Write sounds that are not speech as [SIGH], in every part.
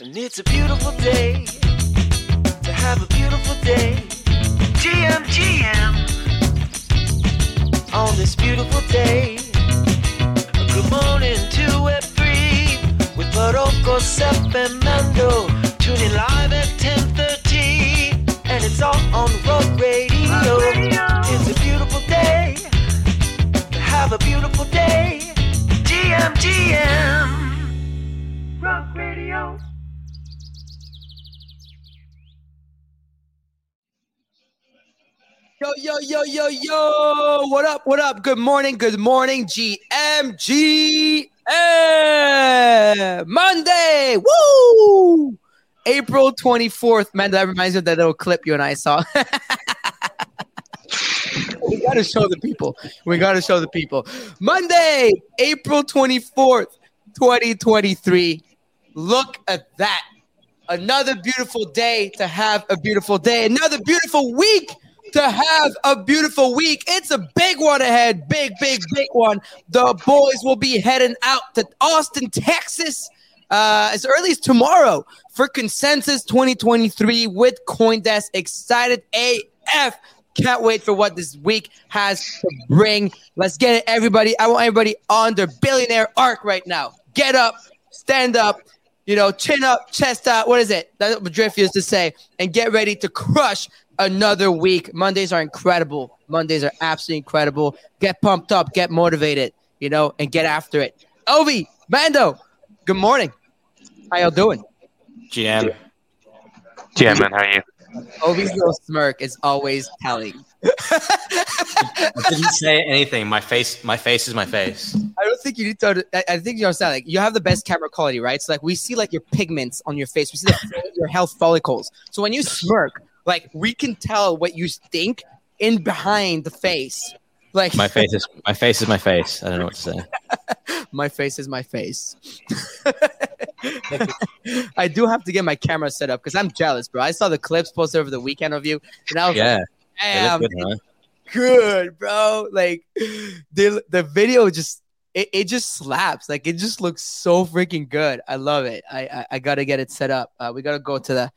And it's a beautiful day to have a beautiful day. GM, GM. On this beautiful day. Good morning to Web3 with Morocco, Sep, and Mando. Tuning live at 10.30 and it's all on Rug Radio. It's a beautiful day to have a beautiful day. GM, GM. Rug Radio. Yo, yo, yo, yo, yo. What up? What up? Good morning. Good morning. GMGM. Monday. Woo! April 24th. Man, that reminds me of that little clip you and I saw. [LAUGHS] we got to show the people. We got to show the people. Monday, April 24th, 2023. Look at that. Another beautiful day to have a beautiful day. Another beautiful week to have a beautiful week. It's a big one ahead. Big, big, big one. The boys will be heading out to Austin, Texas uh, as early as tomorrow for Consensus 2023 with Coindesk. Excited AF. Can't wait for what this week has to bring. Let's get it, everybody. I want everybody on their billionaire arc right now. Get up, stand up, you know, chin up, chest out. What is it? That's what Drift used to say. And get ready to crush another week. Mondays are incredible. Mondays are absolutely incredible. Get pumped up, get motivated, you know, and get after it. Ovi, Mando, good morning. How y'all doing? GM. GM, man, how are you? Ovi's little smirk is always telling. [LAUGHS] I didn't say anything. My face, my face is my face. I don't think you need to. I, I think you understand. Like you have the best camera quality, right? So like we see like your pigments on your face. We see the, your health follicles. So when you smirk, like we can tell what you think in behind the face. Like My face is my face is my face. I don't know what to say. [LAUGHS] my face is my face. [LAUGHS] I do have to get my camera set up because I'm jealous, bro. I saw the clips posted over the weekend of you, and I was Yeah, like, it damn, good, huh? good, bro. Like the the video just it, it just slaps. Like it just looks so freaking good. I love it. I I, I gotta get it set up. Uh, we gotta go to the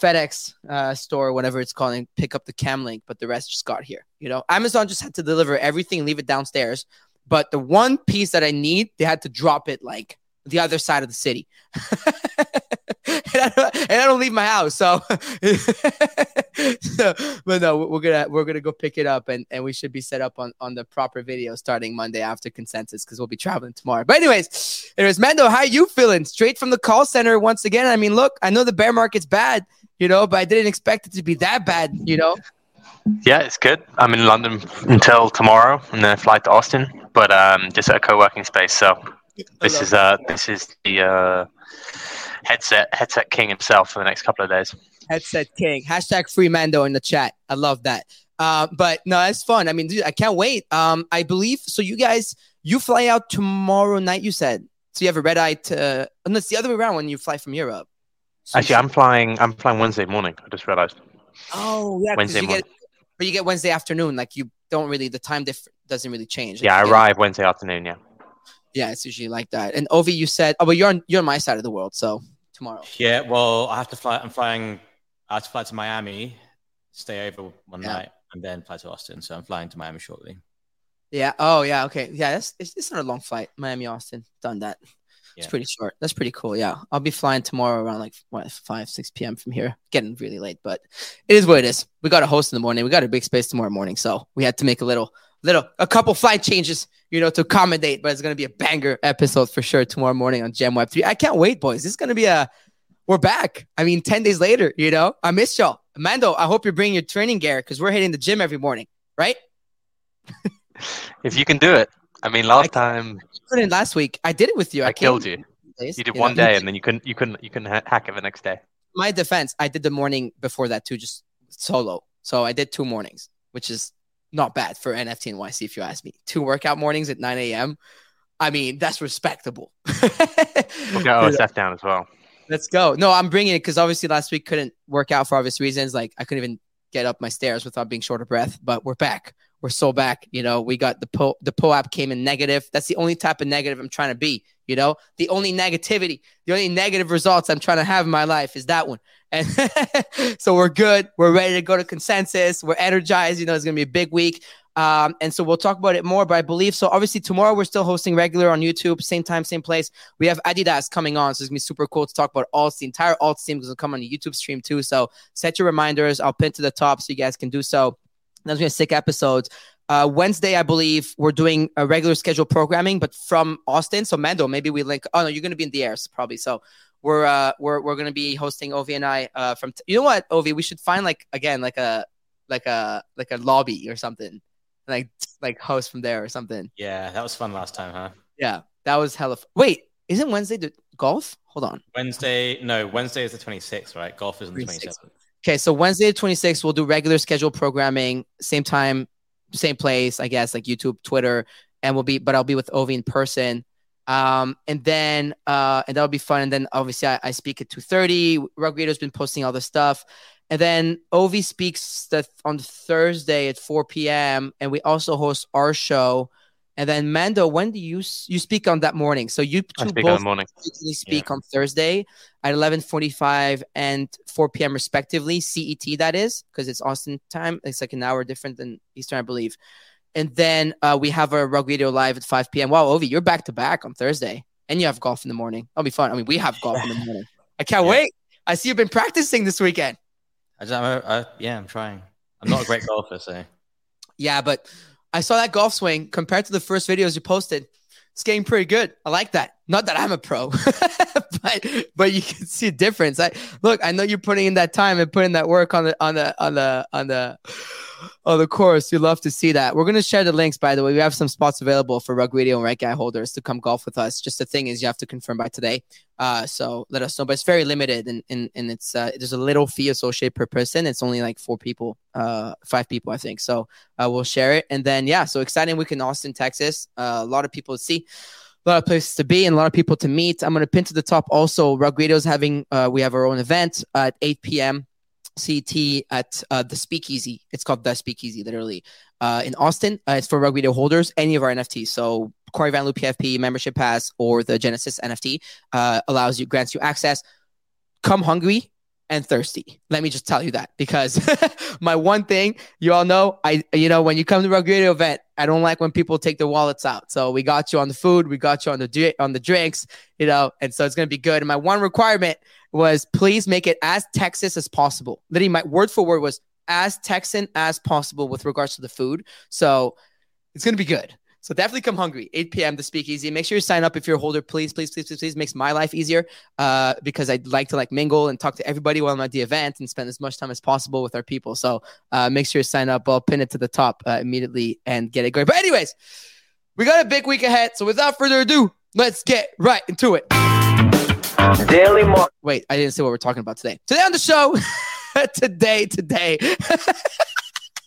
FedEx uh, store, whatever it's called, and pick up the cam link. But the rest just got here. You know, Amazon just had to deliver everything, leave it downstairs. But the one piece that I need, they had to drop it like the other side of the city. [LAUGHS] and, I don't, and I don't leave my house, so, [LAUGHS] so but no, we're gonna we're gonna go pick it up, and, and we should be set up on, on the proper video starting Monday after consensus because we'll be traveling tomorrow. But anyways, anyways, Mando, how you feeling? Straight from the call center once again. I mean, look, I know the bear market's bad, you know, but I didn't expect it to be that bad, you know. Yeah, it's good. I'm in London until tomorrow, and then I fly to Austin. But um, just at a co-working space. So this is uh, this is the uh, headset headset king himself for the next couple of days. Headset King. Hashtag free Mando in the chat. I love that. Uh, but no, it's fun. I mean, dude, I can't wait. Um, I believe so. You guys, you fly out tomorrow night. You said so. You have a red eye to. And it's the other way around when you fly from Europe. So- Actually, I'm flying. I'm flying Wednesday morning. I just realized. Oh yeah, Wednesday you get, but you get Wednesday afternoon. Like you don't really the time diff doesn't really change. Yeah, I arrive Wednesday afternoon. Yeah. Yeah, it's usually like that. And Ovi, you said, oh, but you're on you're on my side of the world, so tomorrow. Yeah, well, I have to fly. I'm flying. I have to fly to Miami, stay over one Yeah. night, and then fly to Austin. So I'm flying to Miami shortly. Yeah. Oh yeah. Okay. Yeah. That's it's, it's not a long flight. Miami Austin. Done that. It's Yeah. pretty short. That's pretty cool. Yeah. I'll be flying tomorrow around like what five six p.m. from here. Getting really late, but it is what it is. We got a host in the morning. We got a big space tomorrow morning, so we had to make a little little a couple flight changes, you know, to accommodate. But it's gonna be a banger episode for sure tomorrow morning on Gem Web three. I can't wait, boys. This is gonna be a we're back. I mean, 10 days later, you know, I miss y'all. Mando, I hope you're bringing your training gear because we're hitting the gym every morning, right? [LAUGHS] If you can do it. I mean, last time couldn't last week. I did it with you. I I, killed you. days, You did know. one day, and then you couldn't. You couldn't. You couldn't ha- hack it the next day. My defense, I did the morning before that too, just solo. So I did two mornings, which is not bad for NFT NYC if you ask me. Two workout mornings at 9 a.m. I mean, that's respectable. We'll get [LAUGHS] OSF down as well. Let's go. No, I'm bringing it because obviously last week couldn't work out for obvious reasons. Like I couldn't even get up my stairs without being short of breath. But we're back. We're so back. You know, we got the po the po app came in negative. That's the only type of negative I'm trying to be. You know, the only negativity, the only negative results I'm trying to have in my life is that one. And [LAUGHS] so we're good. We're ready to go to consensus. We're energized. You know, it's to be a big week. Um, and so we'll talk about it more, but I believe so. Obviously, tomorrow we're still hosting regular on YouTube, same time, same place. We have Adidas coming on, so it's gonna be super cool to talk about all The entire alts team is gonna come on the YouTube stream too. So set your reminders. I'll pin to the top so you guys can do so. That's gonna be sick episodes. Uh, Wednesday, I believe we're doing a regular schedule programming, but from Austin. So Mando, maybe we link. Oh no, you're gonna be in the airs probably. So we're uh we're we're gonna be hosting Ovi and I uh from t- you know what Ovi we should find like again like a like a like a lobby or something like like host from there or something. Yeah, that was fun last time, huh? Yeah, that was hella. F- Wait, isn't Wednesday the golf? Hold on. Wednesday, no, Wednesday is the 26th, right? Golf is on the 26th. 27th. Okay, so Wednesday the 26th, we'll do regular schedule programming, same time, same place, I guess, like YouTube, Twitter, and we'll be, but I'll be with Ovi in person. Um, and then, uh, and that'll be fun. And then obviously I, I speak at 2.30. Rug Radio's been posting all the stuff. And then Ovi speaks the, on Thursday at 4 p.m. And we also host our show. And then Mando, when do you you speak on that morning? So you two speak in both the morning. usually speak on Thursday at 11:45 and 4 p.m. respectively, CET that is, because it's Austin time. It's like an hour different than Eastern, I believe. And then uh, we have our Rug Radio live at 5 p.m. Wow, Ovi, you're back to back on Thursday, and you have golf in the morning. That'll be fun. I mean, we have golf in the [LAUGHS] morning. I can't Yeah. wait. I see you've been practicing this weekend. I just, I, I, yeah, I'm trying. I'm not a great golfer, so [LAUGHS] Yeah, but I saw that golf swing compared to the first videos you posted. It's getting pretty good. I like that. Not that I'm a pro, [LAUGHS] but but you can see a difference. I look. I know you're putting in that time and putting that work on the on the on the on the on the course. You love to see that. We're gonna share the links. By the way, we have some spots available for Rug Radio and Right Guy holders to come golf with us. Just the thing is, you have to confirm by today. Uh, so let us know. But it's very limited, and and, and it's uh, there's a little fee associated per person. It's only like four people, uh, five people, I think. So uh, we'll share it. And then, yeah, so exciting week in Austin, Texas. Uh, a lot of people see, a lot of places to be, and a lot of people to meet. I'm going to pin to the top also. Rug Radio's having, uh, we have our own event at 8 p.m. CT at uh, the Speakeasy. It's called the Speakeasy, literally, uh, in Austin. Uh, it's for Rug Radio holders, any of our NFTs. So Cory Van Lew PFP membership pass or the Genesis NFT uh, allows you, grants you access. Come hungry and thirsty. Let me just tell you that because [LAUGHS] my one thing you all know, I you know when you come to a radio event, I don't like when people take their wallets out. So we got you on the food, we got you on the on the drinks, you know, and so it's gonna be good. And my one requirement was please make it as Texas as possible. Literally, my word for word was as Texan as possible with regards to the food. So it's gonna be good. So definitely come hungry. 8 p.m. to Speakeasy. Make sure you sign up if you're a holder. Please, please, please, please, please. Makes my life easier uh, because I'd like to like mingle and talk to everybody while I'm at the event and spend as much time as possible with our people. So uh, make sure you sign up. I'll pin it to the top uh, immediately and get it going. But anyways, we got a big week ahead. So without further ado, let's get right into it. Daily Mark. Wait, I didn't say what we're talking about today. Today on the show, [LAUGHS] today, today. [LAUGHS]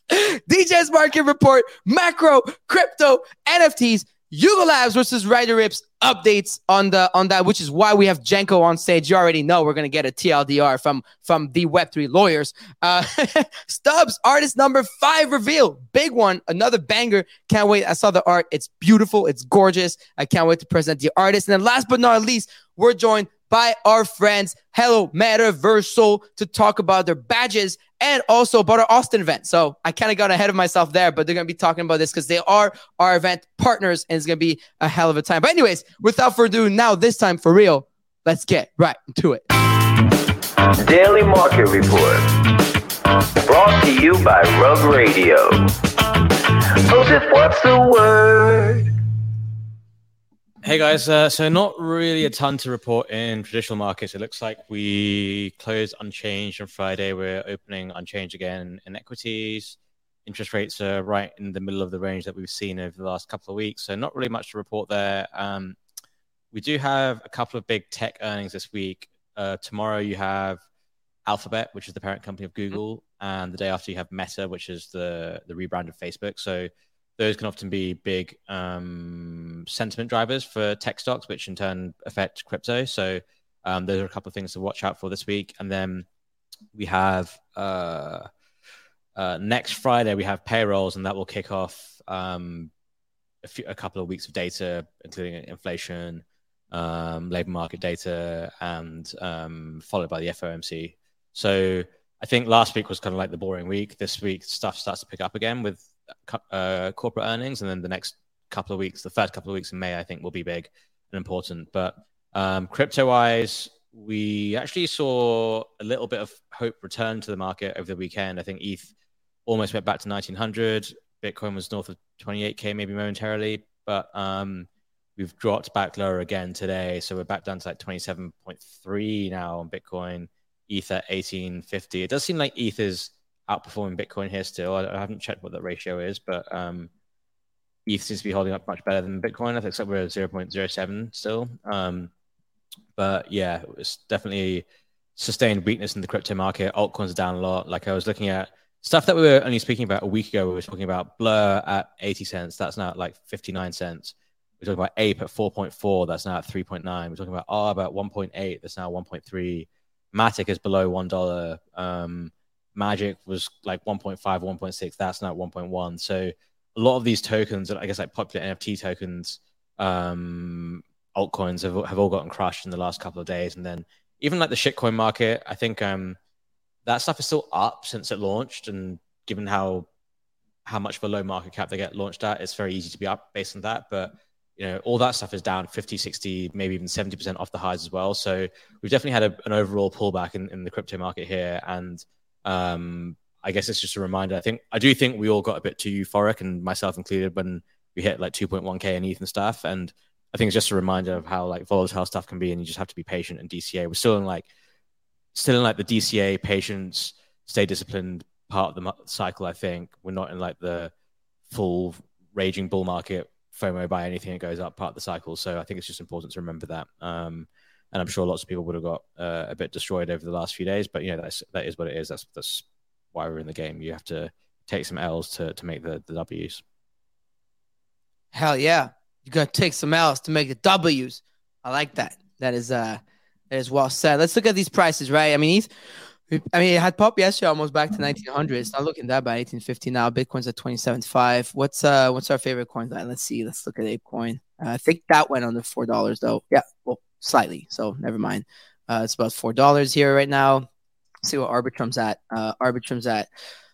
[LAUGHS] DJ's market report, macro, crypto, NFTs, Yuga Labs versus Ryder Ripps updates on the on that, which is why we have Genco on stage. You already know we're gonna get a TLDR from from the Web3 lawyers. Uh, [LAUGHS] Stubbs artist number five reveal, big one, another banger. Can't wait. I saw the art. It's beautiful. It's gorgeous. I can't wait to present the artist. And then last but not least, we're joined by our friends Hello Metaversal to talk about their badges and also about our Austin event. So I kind of got ahead of myself there, but they're going to be talking about this because they are our event partners and it's going to be a hell of a time. But, anyways, without further ado, now this time for real, let's get right into it. Daily Market Report. Brought to you by Rug Radio. Joseph, what's the word? Hey guys, uh, so not really a ton to report in traditional markets. It looks like we closed unchanged on Friday. We're opening unchanged again in equities. Interest rates are right in the middle of the range that we've seen over the last couple of weeks. So not really much to report there. Um, we do have a couple of big tech earnings this week. Uh, tomorrow you have Alphabet, which is the parent company of Google, and the day after you have Meta, which is the the rebrand of Facebook. So those can often be big um, sentiment drivers for tech stocks, which in turn affect crypto. So um, those are a couple of things to watch out for this week. And then we have uh, uh, next Friday we have payrolls, and that will kick off um, a, few, a couple of weeks of data, including inflation, um, labor market data, and um, followed by the FOMC. So I think last week was kind of like the boring week. This week, stuff starts to pick up again with uh, corporate earnings, and then the next couple of weeks, the first couple of weeks in May, I think will be big and important. But um, crypto wise, we actually saw a little bit of hope return to the market over the weekend. I think ETH almost went back to 1900. Bitcoin was north of 28k maybe momentarily, but um, we've dropped back lower again today. So we're back down to like 27.3 now on Bitcoin. ETH at 1850. It does seem like ETH is outperforming Bitcoin here still. I, I haven't checked what that ratio is, but um, ETH seems to be holding up much better than Bitcoin. I think except we're at 0.07 still. Um, but yeah, it's definitely sustained weakness in the crypto market. Altcoins are down a lot. Like I was looking at stuff that we were only speaking about a week ago. We were talking about Blur at 80 cents. That's now at like 59 cents. We're talking about Ape at 4.4. That's now at 3.9. We're talking about R at 1.8. That's now 1.3. Matic is below one dollar. Um, Magic was like 1.5, 1.6. That's now 1.1. So a lot of these tokens, I guess like popular NFT tokens, um, altcoins have, have all gotten crushed in the last couple of days. And then even like the shitcoin market, I think um, that stuff is still up since it launched. And given how how much of a low market cap they get launched at, it's very easy to be up based on that. But you know, all that stuff is down 50, 60, maybe even 70% off the highs as well. So we've definitely had a, an overall pullback in, in the crypto market here. And um, I guess it's just a reminder. I think, I do think we all got a bit too euphoric and myself included when we hit like 2.1K in ETH and stuff. And I think it's just a reminder of how like volatile stuff can be. And you just have to be patient And DCA. We're still in like, still in like the DCA patience, stay disciplined part of the cycle. I think we're not in like the full raging bull market FOMO by anything that goes up part of the cycle. So I think it's just important to remember that. Um, and I'm sure lots of people would have got uh, a bit destroyed over the last few days, but you know that's that is what it is. That's that's why we're in the game. You have to take some L's to to make the the W's. Hell yeah, you got to take some L's to make the W's. I like that. That is uh that is well said. Let's look at these prices, right? I mean, he's I mean, it had popped yesterday almost back to 1900. It's not looking that bad. 1850 now. Bitcoin's at 27.5. What's uh what's our favorite coin? Let's see. Let's look at ApeCoin. Uh, I think that went under four dollars though. Yeah, well, slightly. So never mind. Uh, it's about four dollars here right now. Let's see what Arbitrum's at. Uh, Arbitrum's at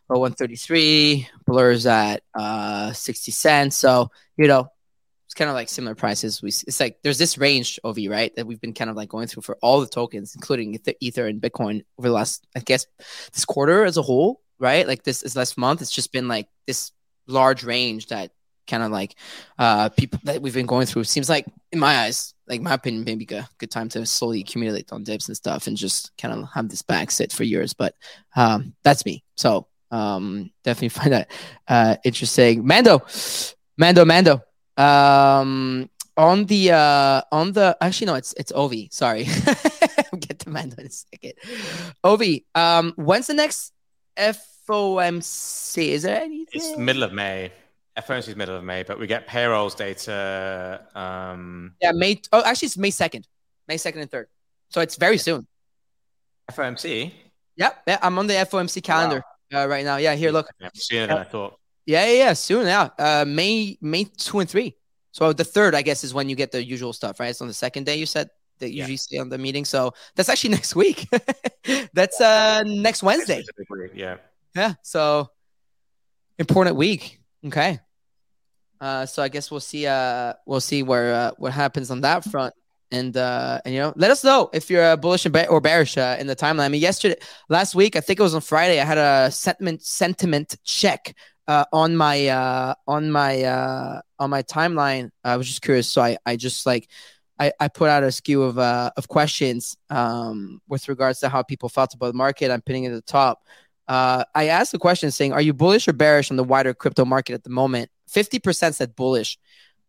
oh, 133. Blur's at uh 60 cents. So you know it's kind of like similar prices. We it's like there's this range E right that we've been kind of like going through for all the tokens, including Ether and Bitcoin over the last I guess this quarter as a whole, right? Like this is last month, it's just been like this large range that kind of like uh people that we've been going through. Seems like in my eyes, like my opinion, maybe a good time to slowly accumulate on dips and stuff and just kind of have this back sit for years. But um that's me. So um definitely [LAUGHS] find that uh interesting. Mando, Mando, Mando. Um, on the uh on the actually no it's it's Ovi sorry I'll get to Mando in a second Ovi um when's the next FOMC is there anything it's middle of May FOMC is middle of May but we get payrolls data um yeah May oh actually it's May 2nd May 2nd and 3rd so it's very soon FOMC yep yeah I'm on the FOMC calendar wow. uh, right now yeah here look yeah, sooner than I thought yeah, yeah, yeah, soon. Yeah, uh, May May two and three. So the third, I guess, is when you get the usual stuff, right? It's on the second day. You said that you yeah. usually see on the meeting. So that's actually [LAUGHS] next week. [LAUGHS] that's uh next Wednesday. Yeah. Yeah. So important week. Okay. Uh, so I guess we'll see. Uh, we'll see where uh, what happens on that front. And uh, and you know, let us know if you're uh, bullish or bearish uh, in the timeline. I mean, yesterday, last week, I think it was on Friday. I had a sentiment sentiment check uh, on my uh, on my uh, on my timeline. I was just curious, so I I just like I, I put out a skew of uh, of questions um, with regards to how people felt about the market. I'm pinning it at the top. Uh, I asked the question saying, "Are you bullish or bearish on the wider crypto market at the moment?" Fifty percent said bullish,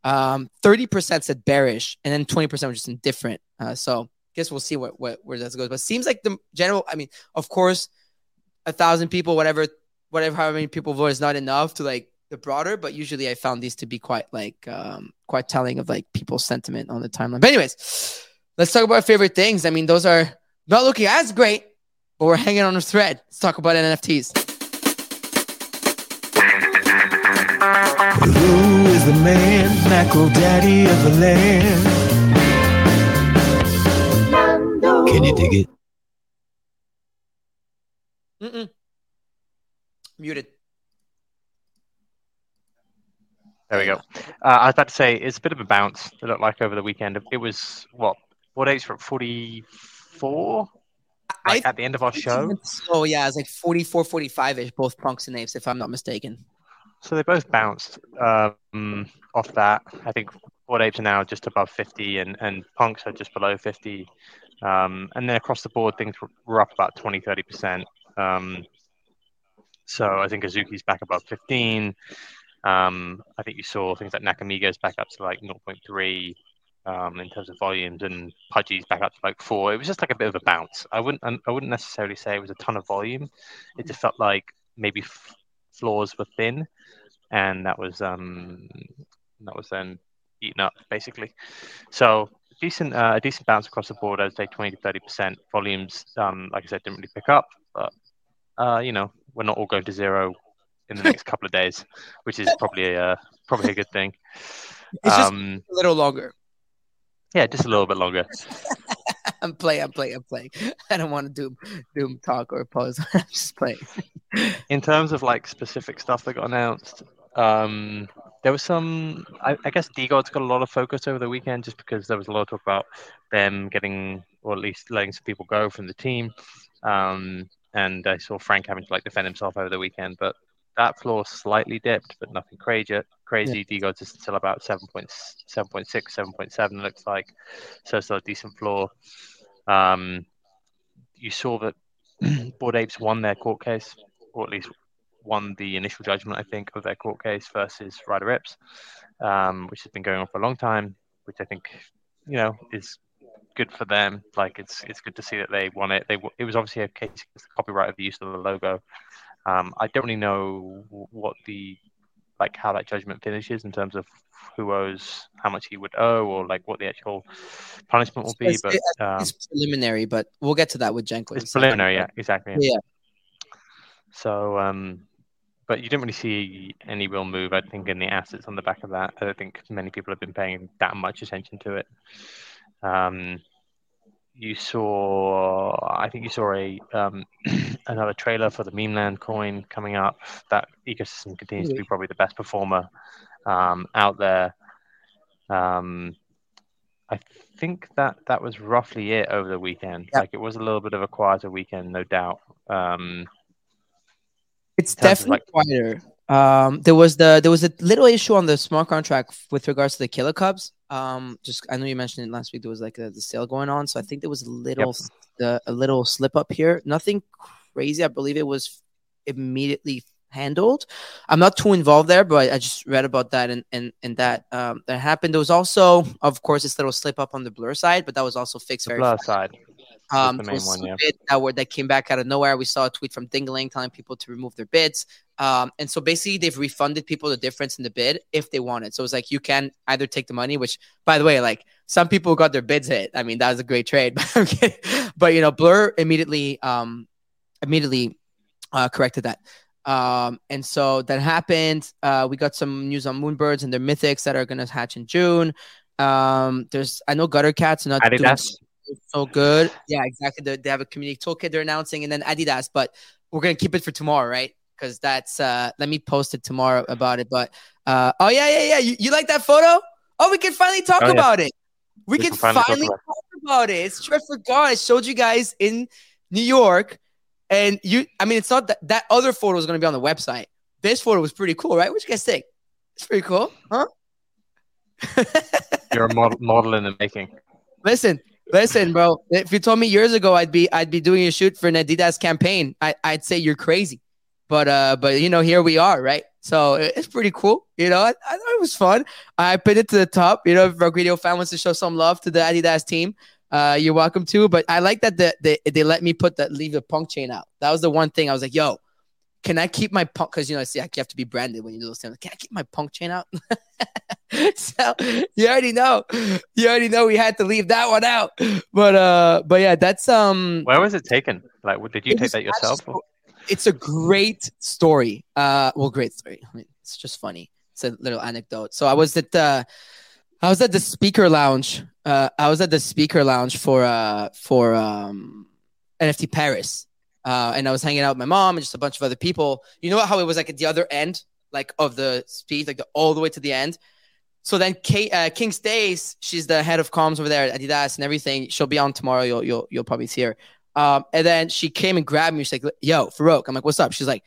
um, thirty percent said bearish, and then twenty percent was just indifferent. Uh, so I guess we'll see what, what where that goes. But seems like the general. I mean, of course, a thousand people, whatever whatever how many people vote is not enough to like the broader, but usually I found these to be quite like um quite telling of like people's sentiment on the timeline. But anyways, let's talk about favorite things. I mean, those are not looking as great, but we're hanging on a thread. Let's talk about NFTs. Who is the man, macro daddy of the land? Can you dig it? Mm-mm. Muted. There we go. Uh, I was about to say it's a bit of a bounce. It looked like over the weekend. It was what? What age for forty four? Like I at the end of our show. Oh yeah, it's like 44, 45 ish, both punks and apes, if I'm not mistaken. So they both bounced um, off that. I think Bored Apes are now just above 50 and, and Punks are just below 50. Um, and then across the board, things were- up about 20, 30%. Um, so I think Azuki's back above 15. Um, I think you saw things like Nakamigos back up to like 0.3 um, in terms of volumes, and Pudgy's back up to like four. It was just like a bit of a bounce. I wouldn't I wouldn't necessarily say it was a ton of volume. It just felt like maybe f- floors were thin, and that was um, that was then eaten up basically. So decent uh, a decent bounce across the board. I'd say 20 to 30 percent volumes. Um, like I said, didn't really pick up, but uh, you know we're not all going to zero in the next couple of days, which is probably a uh, probably a good thing. It's just Um, a little longer. Yeah, just a little bit longer. [LAUGHS] I'm playing, I'm playing, I'm playing. I don't want to doom doom talk or pause. [LAUGHS] I'm just playing. [LAUGHS] in terms of like specific stuff that got announced, um, there was some. I, I guess DeGods got a lot of focus over the weekend just because there was a lot of talk about them getting, or at least letting some people go from the team. Um, and I saw Frank having to like defend himself over the weekend, but that floor slightly dipped, but nothing crazy. Crazy. DeGods is still about 7.7.6, 7.7 looks like, so still a decent floor. Um, you saw that [CLEARS THROAT] Bored Apes won their court case, or at least won the initial judgment, I think, of their court case versus Ryder Ripps, um, which has been going on for a long time, which I think, you know, is good for them. Like it's it's good to see that they won it. They it was obviously a case against the copyright of the use of the logo. Um, I don't really know what the like how that judgment finishes in terms of who owes how much he would owe or like what the actual punishment will be, It's- but it- um, It's preliminary, but we'll get to that with Jenkins. it's preliminary, yeah, exactly. Yeah. So, um, but you didn't really see any real move, I think, in the assets on the back of that. I don't think many people have been paying that much attention to it. Um, you saw, I think you saw a um, [CLEARS THROAT] another trailer for the Memeland coin coming up. That ecosystem continues to be probably the best performer um, out there. Um, I think that that was roughly it over the weekend. Like it was a little bit of a quieter weekend, no doubt. Um, It's in terms of, definitely quieter. Um, there was the there was a little issue on the smart contract with regards to the Killacubz. Um, just I know you mentioned it last week. There was like a, the sale going on, so I think there was a little s- the, a little slip up here. Nothing crazy. I believe it was immediately handled. I'm not too involved there, but I just read about that and and and that um, that happened. There was also, of course, this little slip up on the blur side, but that was also fixed the very blur fast. side. Um, the main one, yeah. bid that were that came back out of nowhere. We saw a tweet from Dingaling telling people to remove their bids. Um, and so basically, they've refunded people the difference in the bid if they wanted. So it's like you can either take the money, which, by the way, like some people got their bids hit. I mean, that was a great trade. [LAUGHS] But, but you know, Blur immediately, um, immediately uh, corrected that. Um, and so that happened. Uh, we got some news on Moonbirds and their mythics that are going to hatch in June. Um, there's I know Gutter Cats not doing So good. Yeah, exactly. They, they have a community toolkit they're announcing, and then Adidas. But we're gonna keep it for tomorrow, right? Because that's uh let me post it tomorrow about it. But uh oh yeah, yeah, yeah. You, you like that photo? Oh, we can finally talk Oh, yeah. about it. We, We can, can finally finally, talk talk, about about it. It's true. I forgot. I showed you guys in New York, and you. I mean, it's not that that other photo is gonna be on the website. This photo was pretty cool, right? What you guys think? It's pretty cool, huh? [LAUGHS] You're a model, model in the making. Listen, listen, bro. If you told me years ago I'd be I'd be doing a shoot for an Adidas campaign, I, I'd say you're crazy. But uh, but you know, here we are, right? So it's pretty cool. You know, I, I thought it was fun. I put it to the top. You know, if Rug Radio fan wants to show some love to the Adidas team, uh, you're welcome to. But I like that the, the they let me put that leave the punk chain out. That was the one thing I was like, yo, can I keep my punk? Because you know, I see, you have to be branded when you do those things. Can I keep my punk chain out? [LAUGHS] so you already know, you already know we had to leave that one out. But uh, but yeah, that's um, Where was it taken? Like, did you take that yourself? actually- It's a great story. Uh, well, great story. I mean, it's just funny. It's a little anecdote. So I was at the, I was at the speaker lounge uh, I was at the speaker lounge for uh for um NFT Paris, uh, and I was hanging out with my mom and just a bunch of other people. You know how it was like at the other end, like of the speech, like the, all the way to the end. So then, Kate, uh, King Stace, she's the head of comms over there at Adidas and everything. She'll be on tomorrow. You'll you'll you'll probably see her. Um, and then she came and grabbed me. She's like, "Yo, Farouk." I'm like, "What's up?" She's like,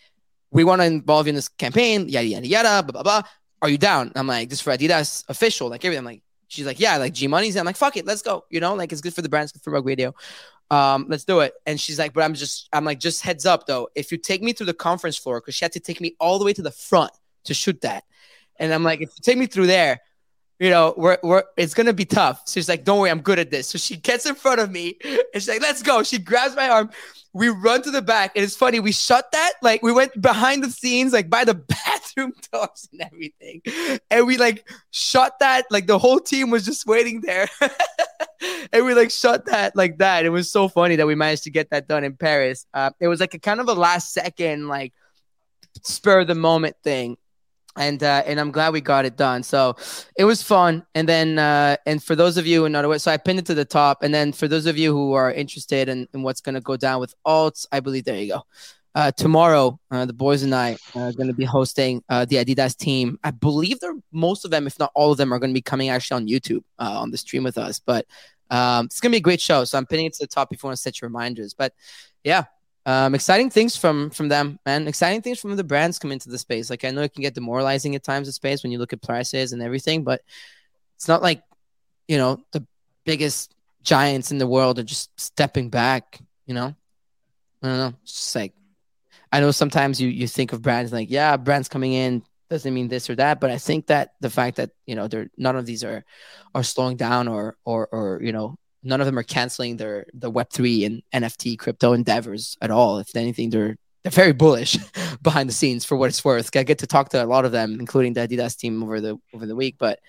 "We want to involve you in this campaign. Yada yada yada. Blah blah blah. Are you down?" I'm like, "This is for Adidas official, like everything." I'm like, she's like, "Yeah, like G Money's." I'm like, "Fuck it, let's go." You know, like it's good for the brand, it's good for Rug Radio. Um, let's do it. And she's like, "But I'm just, I'm like, just heads up though. If you take me through the conference floor, because she had to take me all the way to the front to shoot that." And I'm like, if you take me through there, you know, we're, we're it's gonna be tough. So she's like, don't worry, I'm good at this. So she gets in front of me and she's like, let's go. She grabs my arm. We run to the back, and it's funny. We shut that like we went behind the scenes, like by the [LAUGHS] [LAUGHS] doors and everything, and we like shut that. Like the whole team was just waiting there, [LAUGHS] and we like shut that like that. It was so funny that we managed to get that done in Paris. Uh, it was like a kind of a last second like spur the moment thing and uh, and I'm glad we got it done. So it was fun. And then uh, and for those of you in other words, so I pinned it to the top. And then for those of you who are interested in, in what's going to go down with alts, I believe there you go. Uh, tomorrow, uh, the boys and I are going to be hosting uh, the Adidas team. I believe they're most of them, if not all of them, are going to be coming actually on YouTube uh, on the stream with us. But um, it's going to be a great show. So I'm pinning it to the top if you want to set your reminders. But yeah, um, exciting things from from them, man. Exciting things from the brands come into the space. Like I know it can get demoralizing at times. The space when you look at prices and everything, but it's not like you know the biggest giants in the world are just stepping back. You know, I don't know. It's just like I know sometimes you you think of brands like yeah, brands coming in doesn't mean this or that, but I think that the fact that you know they're none of these are are slowing down or or or you know none of them are canceling their the Web three and NFT crypto endeavors at all. If anything, they're they're very bullish [LAUGHS] behind the scenes for what it's worth. I get to talk to a lot of them, including the Adidas team over the over the week, but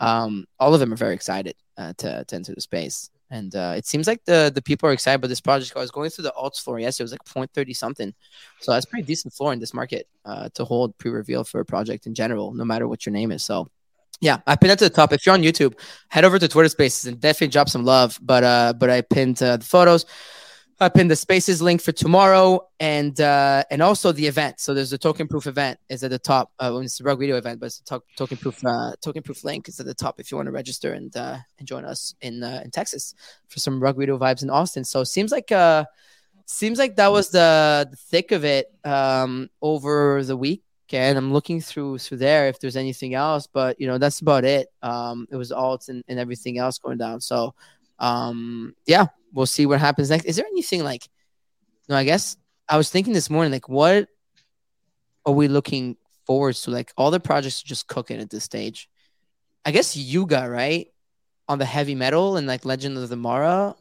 um, all of them are very excited uh, to to enter the space. And uh, it seems like the the people are excited about this project. I was going through the alts floor yesterday; it was like 0.30 something, so that's pretty decent floor in this market uh, to hold pre-reveal for a project in general, no matter what your name is. So yeah, I pinned it to the top. If you're on YouTube, head over to Twitter Spaces and definitely drop some love. But uh, but I pinned uh, the photos. I in the Spaces link for tomorrow and uh, and also the event. So there's a token proof event is at the top. Uh, it's a Rug Radio event, but it's a to- token proof uh, token proof link is at the top if you want to register and uh, and join us in uh, in Texas for some Rug Radio vibes in Austin. So it seems like uh seems like that was the, the thick of it um over the week and I'm looking through through there if there's anything else, but you know that's about it. Um, it was alts and, and everything else going down. So, um, yeah, we'll see what happens next. Is there anything like? No, I guess I was thinking this morning, like, what are we looking forward to? Like, all the projects are just cooking at this stage. I guess Yuga, right, on the heavy metal and like Legend of the Mara,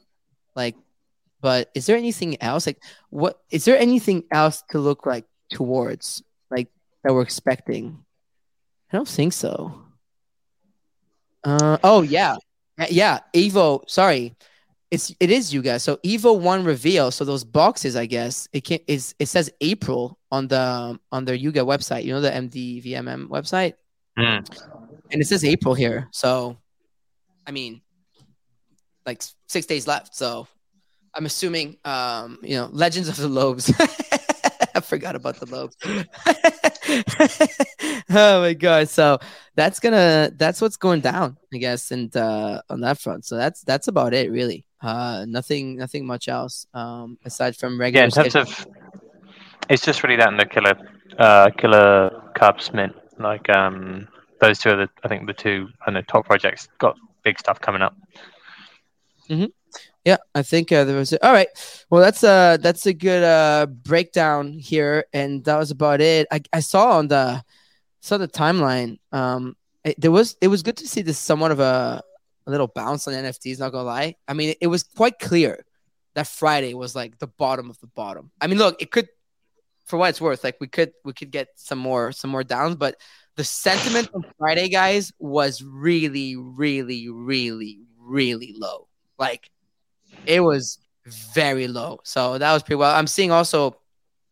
like. But is there anything else? Like, what is there anything else to look like towards? Like that we're expecting? I don't think so. Uh, oh yeah, yeah. Evo, sorry, it's it is you guys. So Evo one reveal. So those boxes, I guess it can is it says April on the on their Yuga website. You know the MDVMM website, Mm. and it says April here. So, I mean, like six days left. So, I'm assuming, um, you know, Legends of the Lobes. [LAUGHS] I forgot about the lobes. [LAUGHS] oh my god! So that's gonna that's what's going down, I guess, and uh, on that front. So that's that's about it, really. Uh, nothing nothing much else um, aside from regular. Yeah, in terms schedule- of, it's just really that and the killer, uh, killer Cubs mint. Like um, those two are the I think the two and the top projects got big stuff coming up. Yeah, I think uh, there was. A, all right. Well, that's uh that's a good uh breakdown here, and that was about it. I, I saw on the saw the timeline. Um, it, there was it was good to see this somewhat of a, a little bounce on NFTs. Not gonna lie. I mean, it, was quite clear that Friday was like the bottom of the bottom. I mean, look, it could, for what it's worth, like we could we could get some more some more downs, but the sentiment on Friday, guys, was really, really, really, really low. Like it was very low. So that was pretty well. I'm seeing also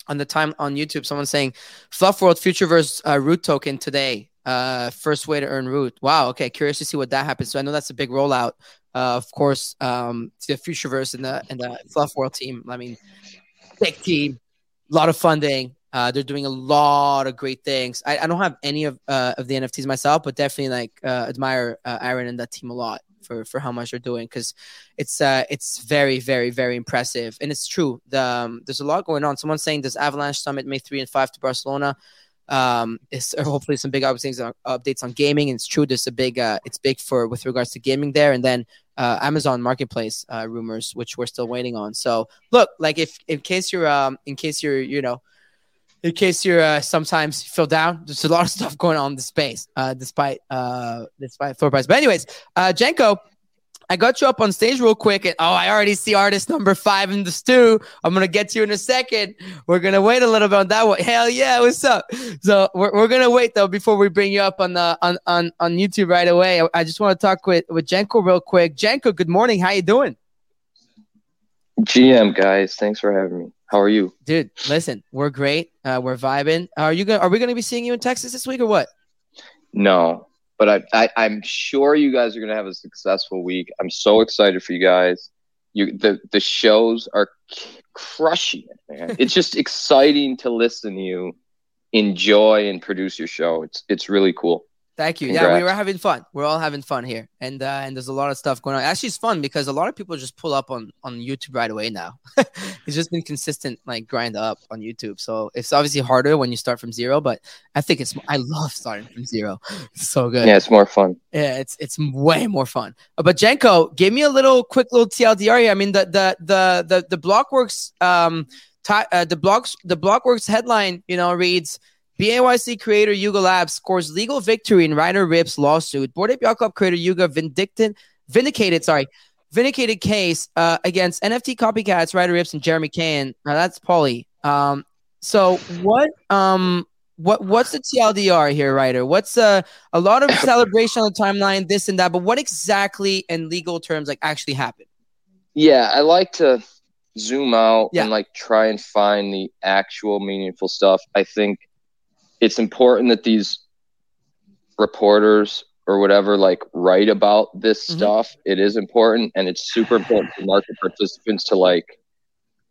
on the time on YouTube someone saying FLUF World Futureverse uh, root token today. Uh, first way to earn root. Wow. Okay. Curious to see what that happens. So I know that's a big rollout Uh, of course, um, to the Futureverse and the and the FLUF World team. I mean, big team, a lot of funding. Uh, they're doing a lot of great things. I, I don't have any of uh, of the NFTs myself, but definitely like uh, admire uh, Aaron and that team a lot for for how much they're doing because it's uh it's very very very impressive and it's true. The um, there's a lot going on. Someone's saying this Avalanche Summit May three and five to Barcelona. Um, it's hopefully some big updates on, updates on gaming. And it's true. There's a big uh, it's big for with regards to gaming there, and then uh, Amazon Marketplace uh, rumors, which we're still waiting on. So look, like if in case you're um in case you're you know in case you're uh, sometimes feel down, there's a lot of [LAUGHS] stuff going on in the space, uh, despite uh, despite floor price. But anyways, uh, Genco, I got you up on stage real quick, and oh, I already see artist number five in the stew. I'm gonna get to you in a second. We're gonna wait a little bit on that one. Hell yeah, what's up? So we're, we're gonna wait though before we bring you up on the on on on YouTube right away. I, I just want to talk with with Genco real quick. Genco, good morning. How you doing? GM guys, thanks for having me. How are you? Dude, listen, we're great. Uh, we're vibing. Are you gonna are we gonna be seeing you in Texas this week or what? No, but I, I I'm sure you guys are gonna have a successful week. I'm so excited for you guys. You the the shows are c- crushing it, man. [LAUGHS] it's just exciting to listen to you enjoy and produce your show. It's it's really cool. Thank you. Yeah, we were having fun. We're all having fun here, and uh, and there's a lot of stuff going on. Actually, it's fun because a lot of people just pull up on on YouTube right away now. [LAUGHS] it's just been consistent, like grind up on YouTube. So it's obviously harder when you start from zero, but I think it's I love starting from zero. [LAUGHS] It's so good. Yeah, it's more fun. Yeah, it's it's way more fun. Uh, But Genco, give me a little quick little TLDR. I mean, the the the the the Blockworks um ti- uh, the blocks the Blockworks headline, you know, reads BAYC creator Yuga Labs scores legal victory in Ryder Ripps lawsuit. Bored Ape Yacht Club creator Yuga vindicted vindicated, sorry, vindicated case uh, against NFT copycats Ryder Ripps and Jeremy Cahen. Now that's Paulie. Um, so what um what what's the TLDR here, Ryder? What's uh, a lot of [COUGHS] celebration on the timeline, this and that, but what exactly in legal terms like actually happened? Yeah, I like to zoom out Yeah. and like try and find the actual meaningful stuff. I think it's important that these reporters or whatever like write about this Mhm. stuff. It is important and it's super important for market participants to like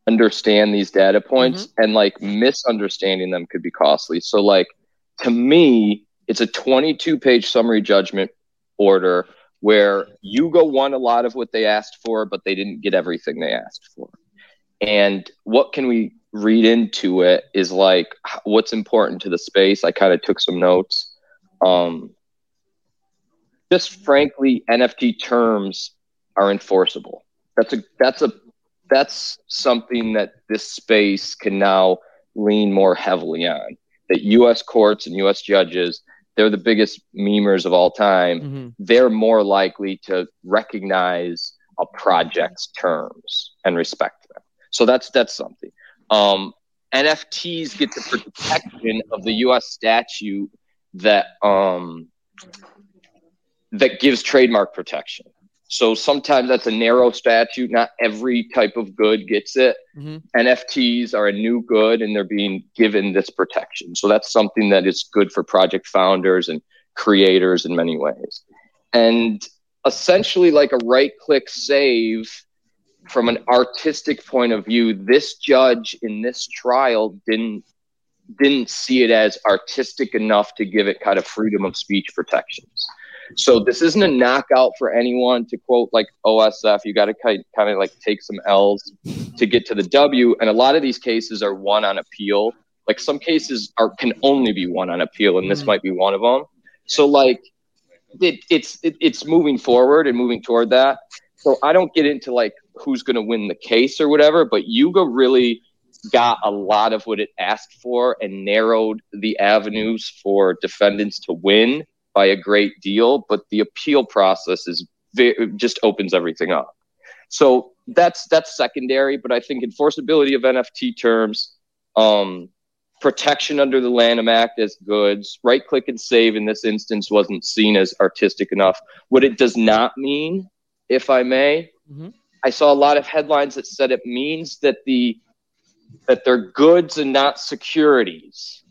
understand these data points and like misunderstanding them could be costly. So like to me, it's a 22 page summary judgment order where Yuga won a lot of what they asked for, but they didn't get everything they asked for. And what can we read into it is like what's important to the space. I kind of took some notes. Um, just frankly, NFT terms are enforceable. That's a that's a that's something that this space can now lean more heavily on. That U.S. courts and U.S. judges, they're the biggest memers of all time Mm-hmm. they're more likely to recognize a project's terms and respect them. So that's that's something. Um, NFTs get the protection of the U.S. statute that um, that gives trademark protection. So sometimes that's a narrow statute. Not every type of good gets it. Mm-hmm. NFTs are a new good and they're being given this protection. So that's something that is good for project founders and creators in many ways. And essentially, like a right click save from an artistic point of view, this judge in this trial didn't didn't see it as artistic enough to give it kind of freedom of speech protections. So this isn't a knockout for anyone to quote like OSF. You got to kind kind of like take some L's to get to the W. And a lot of these cases are won on appeal. Like some cases are can only be won on appeal, and this Mhm. might be one of them. So like it, it's it, it's moving forward and moving toward that. So I don't get into like who's going to win the case or whatever, but Yuga really got a lot of what it asked for and narrowed the avenues for defendants to win by a great deal. But the appeal process is ve- just opens everything up. So that's that's secondary, but I think enforceability of NFT terms, um, protection under the Lanham Act as goods, right click and save in this instance wasn't seen as artistic enough. What it does not mean, if I may, Mhm. I saw a lot of headlines that said it means that the that they're goods and not securities.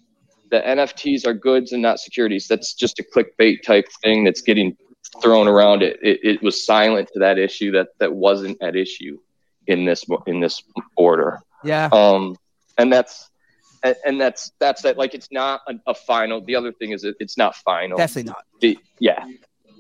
The NFTs are goods and not securities. That's just a clickbait type thing that's getting thrown around it, it, it was silent to that issue that that wasn't at issue in this in this order. Yeah. Um, and that's and, and that's that's that. Like it's not a, a final. The other thing is it, it's not final. Definitely not. The- yeah.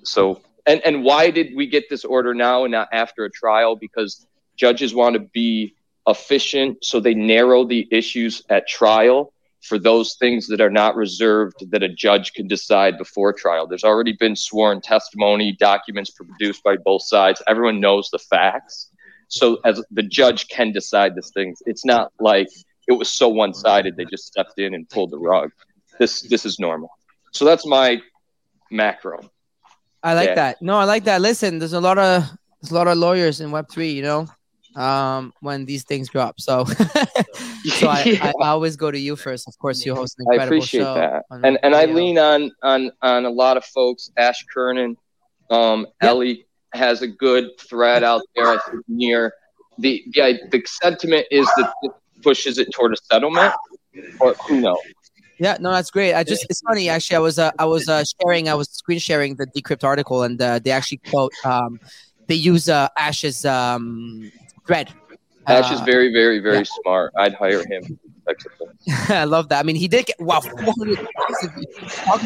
So and and why did we get this order now and not after a trial? Because judges want to be efficient, so they narrow the issues at trial for those things that are not reserved that a judge can decide before trial. There's already been sworn testimony, documents produced by both sides. Everyone knows the facts. So as the judge can decide these things. It's not like it was so one-sided they just stepped in and pulled the rug. This this is normal. So that's my macro. I like Yeah. that. No, I like that. Listen, there's a lot of there's a lot of lawyers in Web three, you know, um, when these things drop. So, [LAUGHS] so I, [LAUGHS] I, I always go to you first. Of course, you host an incredible I appreciate show that, and and I lean on on on a lot of folks. Ash Kernan, um, Yep. Ellie has a good thread out there. I think near the the the sentiment is that it pushes it toward a settlement, or who knows? Yeah, no, that's great. I just it's funny actually. I was uh, I was uh, sharing, I was screen sharing the decrypt article, and uh, they actually quote um, they use uh, Ash's um, thread. Ash is Uh, very very very yeah. smart. I'd hire him. [LAUGHS] I love that. I mean, he did get wow. talking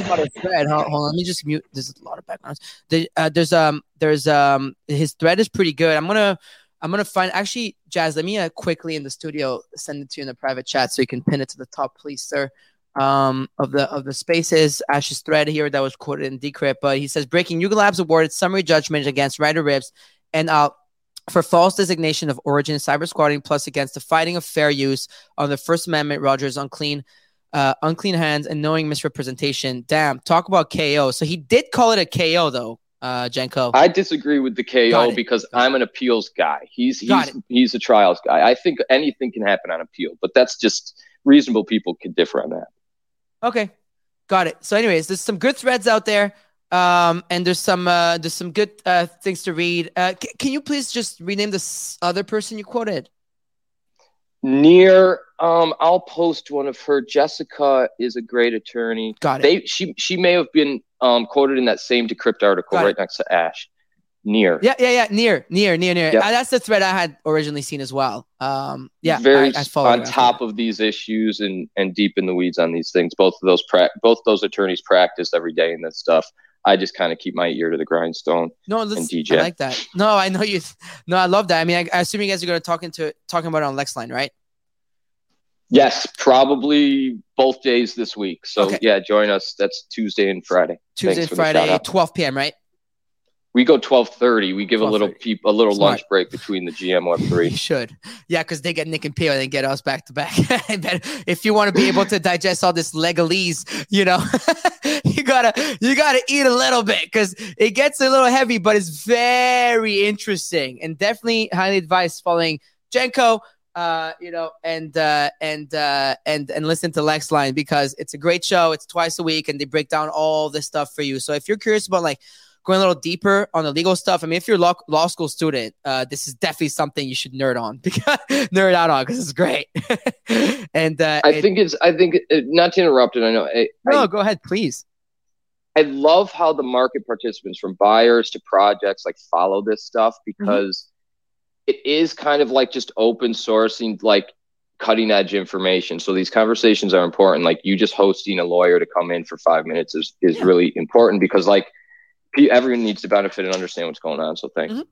about a thread. Hold, hold on, let me just mute. There's a lot of backgrounds. There, uh, there's um, there's um, his thread is pretty good. I'm gonna, I'm gonna find actually, Jazz. Let me uh, quickly in the studio send it to you in the private chat so you can pin it to the top, please, sir. Um, of the of the spaces, Ash's thread here that was quoted in Decrypt, but he says breaking Yuga Labs awarded summary judgment against Ryder Ripps and uh for false designation of origin cyber squatting plus against the fighting of fair use on the First Amendment, Rogers unclean, uh, unclean hands and knowing misrepresentation. Damn, talk about KO. So he did call it a KO though, uh, Genco. I disagree with the KO because I'm an appeals guy. He's he's he's a trials guy. I think anything can happen on appeal, but that's just reasonable people can differ on that. Okay, got it. So, anyways, there's some good threads out there, um, and there's some uh, there's some good uh, things to read. Uh, c- can you please just rename this other person you quoted? Near, um, I'll post one of her. Jessica is a great attorney. Got it. They she she may have been um quoted in that same decrypt article Got it. right next to Ash. Near. yeah, yeah, yeah. Near, near, near, near. Yep. Uh, that's the thread I had originally seen as well. Um, yeah, very I, I on top of these issues and and deep in the weeds on these things. Both of those pra- both those attorneys practice every day in this stuff. I just kind of keep my ear to the grindstone. No, let's, DJ. I like that. No, I know you. No, I love that. I mean, I, I assume you guys are going to talk into talking about it on Lexline, right? Yes, probably both days this week. So Okay. yeah, join us. That's Tuesday and Friday. Tuesday, Thanks for Friday, out. 12 p.m. Right? We go twelve thirty. We give a little peep, a little Smart. lunch break between the GM [LAUGHS] You three. should. Yeah, because they get Nick and Pio and they get us back to back. [LAUGHS] If you want to be able to digest all this legalese, you know, [LAUGHS] you gotta you gotta eat a little bit because it gets a little heavy, but it's very interesting and definitely highly advised following Genco. Uh, you know, and uh, and uh, and and listen to Lex Line because it's a great show. It's twice a week, and they break down all this stuff for you. So if you're curious about like going a little deeper on the legal stuff. I mean, if you're a law, law school student, uh, this is definitely something you should nerd on [LAUGHS] because nerd out on because it's great. [LAUGHS] and uh, I it- think it's. I think uh, not to interrupt it. I know. I, no, I, go ahead, please. I love how the market participants, from buyers to projects, like follow this stuff because it is kind of like just open sourcing, like cutting edge information. So these conversations are important. Like you just hosting a lawyer to come in for five minutes is is Yeah. really important because like everyone needs to benefit and understand what's going on. So thanks. Mhm.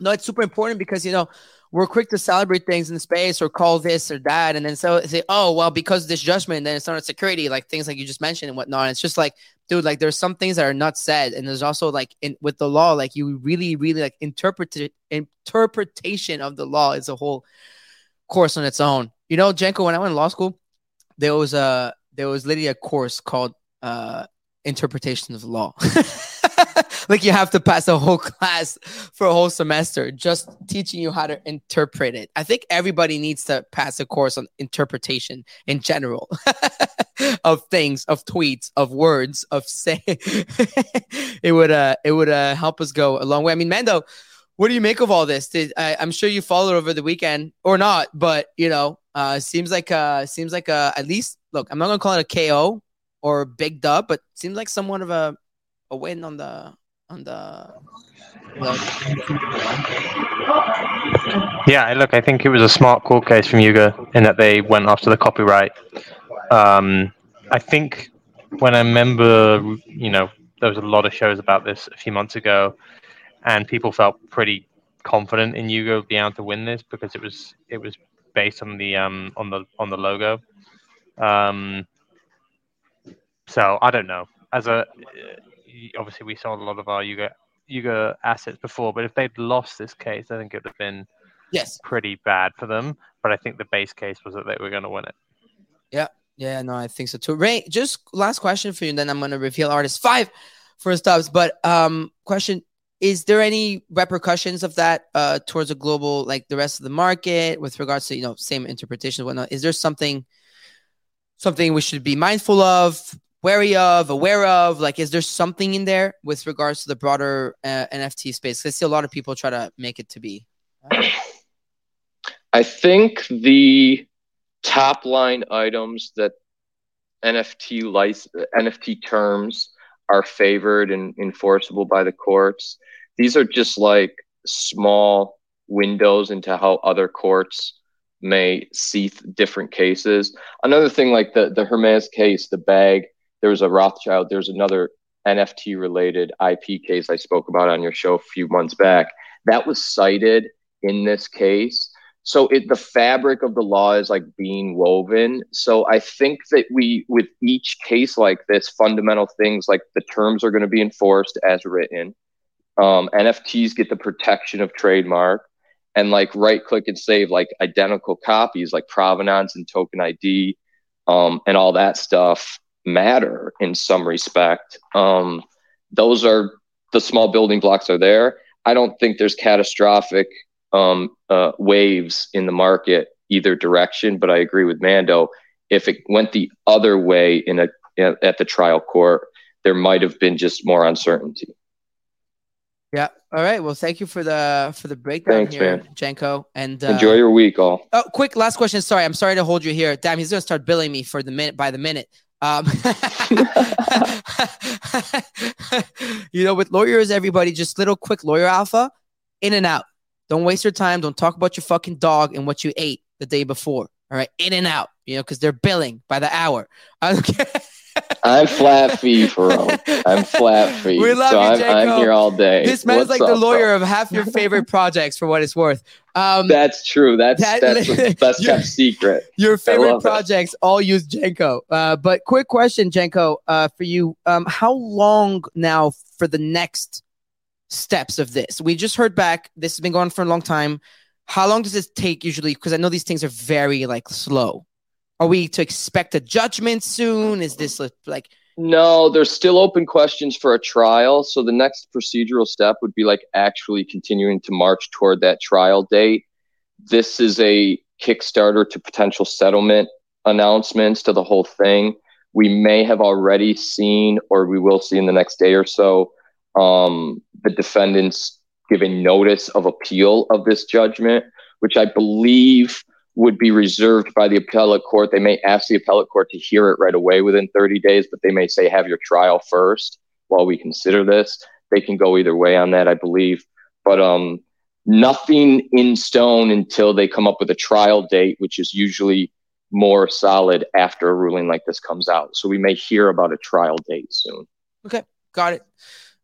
No, it's super important because you know we're quick to celebrate things in space or call this or that, and then so say, oh well, because this judgment, then it's not a security, like things like you just mentioned and whatnot. It's just like, dude, like there's some things that are not said, and there's also like in with the law, like you really, really like interpret interpretation of the law is a whole course on its own. You know, Genco, when I went to law school, there was a there was literally a course called uh interpretation of the law. [LAUGHS] like you have to pass a whole [LAUGHS] class for a whole semester just teaching you how to interpret it. I think everybody needs to pass a course on interpretation in general [LAUGHS] of things, of tweets, of words, of say. [LAUGHS] it would uh it would uh help us go a long way. I mean, Mando, what do you make of all this? Did, I, I'm sure you followed over the weekend or not, but you know, uh, seems like uh seems like uh at least look. I'm not gonna call it a KO or big dub, but seems like somewhat of a a win on the on the. Yeah, look, I think it was a smart court case from Yuga in that they went after the copyright. Um, I think when I remember, you know, there was a lot of shows about this a few months ago, and people felt pretty confident in Yuga being able to win this because it was it was based on the um on the on the logo. Um, so I don't know. As a obviously we sold a lot of our Yuga Yuga assets before, but if they'd lost this case, I think it would have been Yes. pretty bad for them. But I think the base case was that they were going to win it. Yeah, yeah, no, I think so too. Ray, just last question for you, and then I'm gonna reveal artist five for stubs. But um, question: Is there any repercussions of that uh towards a global, like the rest of the market, with regards to you know same interpretation and whatnot? Is there something, something we should be mindful of, wary of, aware of? Like, is there something in there with regards to the broader uh, NFT space? I see a lot of people try to make it to be. I think the top line items that NFT license, NFT terms are favored and enforceable by the courts. These are just like small windows into how other courts may see th- different cases. Another thing, like the the Hermes case, the bag. There was a Rothschild. There's another NFT related IP case I spoke about on your show a few months back. That was cited in this case. So it the fabric of the law is like being woven. So I think that we with each case like this, fundamental things like the terms are going to be enforced as written. Um, NFTs get the protection of trademark and like right click and save like identical copies like provenance and token ID um, and all that stuff matter in some respect. Um, those are the small building blocks are there. I don't think there's catastrophic um, uh, waves in the market either direction, but I agree with Mando. If it went the other way in a at the trial court, there might have been just more uncertainty. Yeah. All right. Well, thank you for the for the breakdown Thanks, here, man. Genco. And uh, Enjoy your week, all. Oh, quick last question. Sorry, I'm sorry to hold you here. Damn, he's gonna start billing me for the minute by the minute. Um, [LAUGHS] you know, with lawyers, everybody just little quick lawyer alpha, in and out. Don't waste your time. Don't talk about your fucking dog and what you ate the day before. All right, in and out. You know, because they're billing by the hour. [LAUGHS] Okay. I'm flat fee, Ferro. [LAUGHS] I'm flat fee. We love so you, I'm, Jacob. I'm here all day. this man's What's like the up, bro? lawyer of half your favorite projects, for what it's worth. Um, That's true. That's That- that's [LAUGHS] the best You're- kept secret. Your favorite projects all use Genco. Uh, but quick question, Genco, uh, for you. Um, how long now for the next steps of this? We just heard back. This has been going on for a long time. How long does this take usually? Because I know these things are very like slow. Are we to expect a judgment soon? Is this like No, there's still open questions for a trial. So the next procedural step would be like actually continuing to march toward that trial date. This is a Kickstarter to potential settlement announcements to the whole thing. We may have already seen, or we will see in the next day or so, um, the defendants giving notice of appeal of this judgment, which I believe would be reserved by the appellate court. They may ask the appellate court to hear it right away within 30 days, but they may say, have your trial first while we consider this. They can go either way on that, I believe. But um, nothing in stone until they come up with a trial date, which is usually more solid after a ruling like this comes out. So we may hear about a trial date soon. Okay, got it?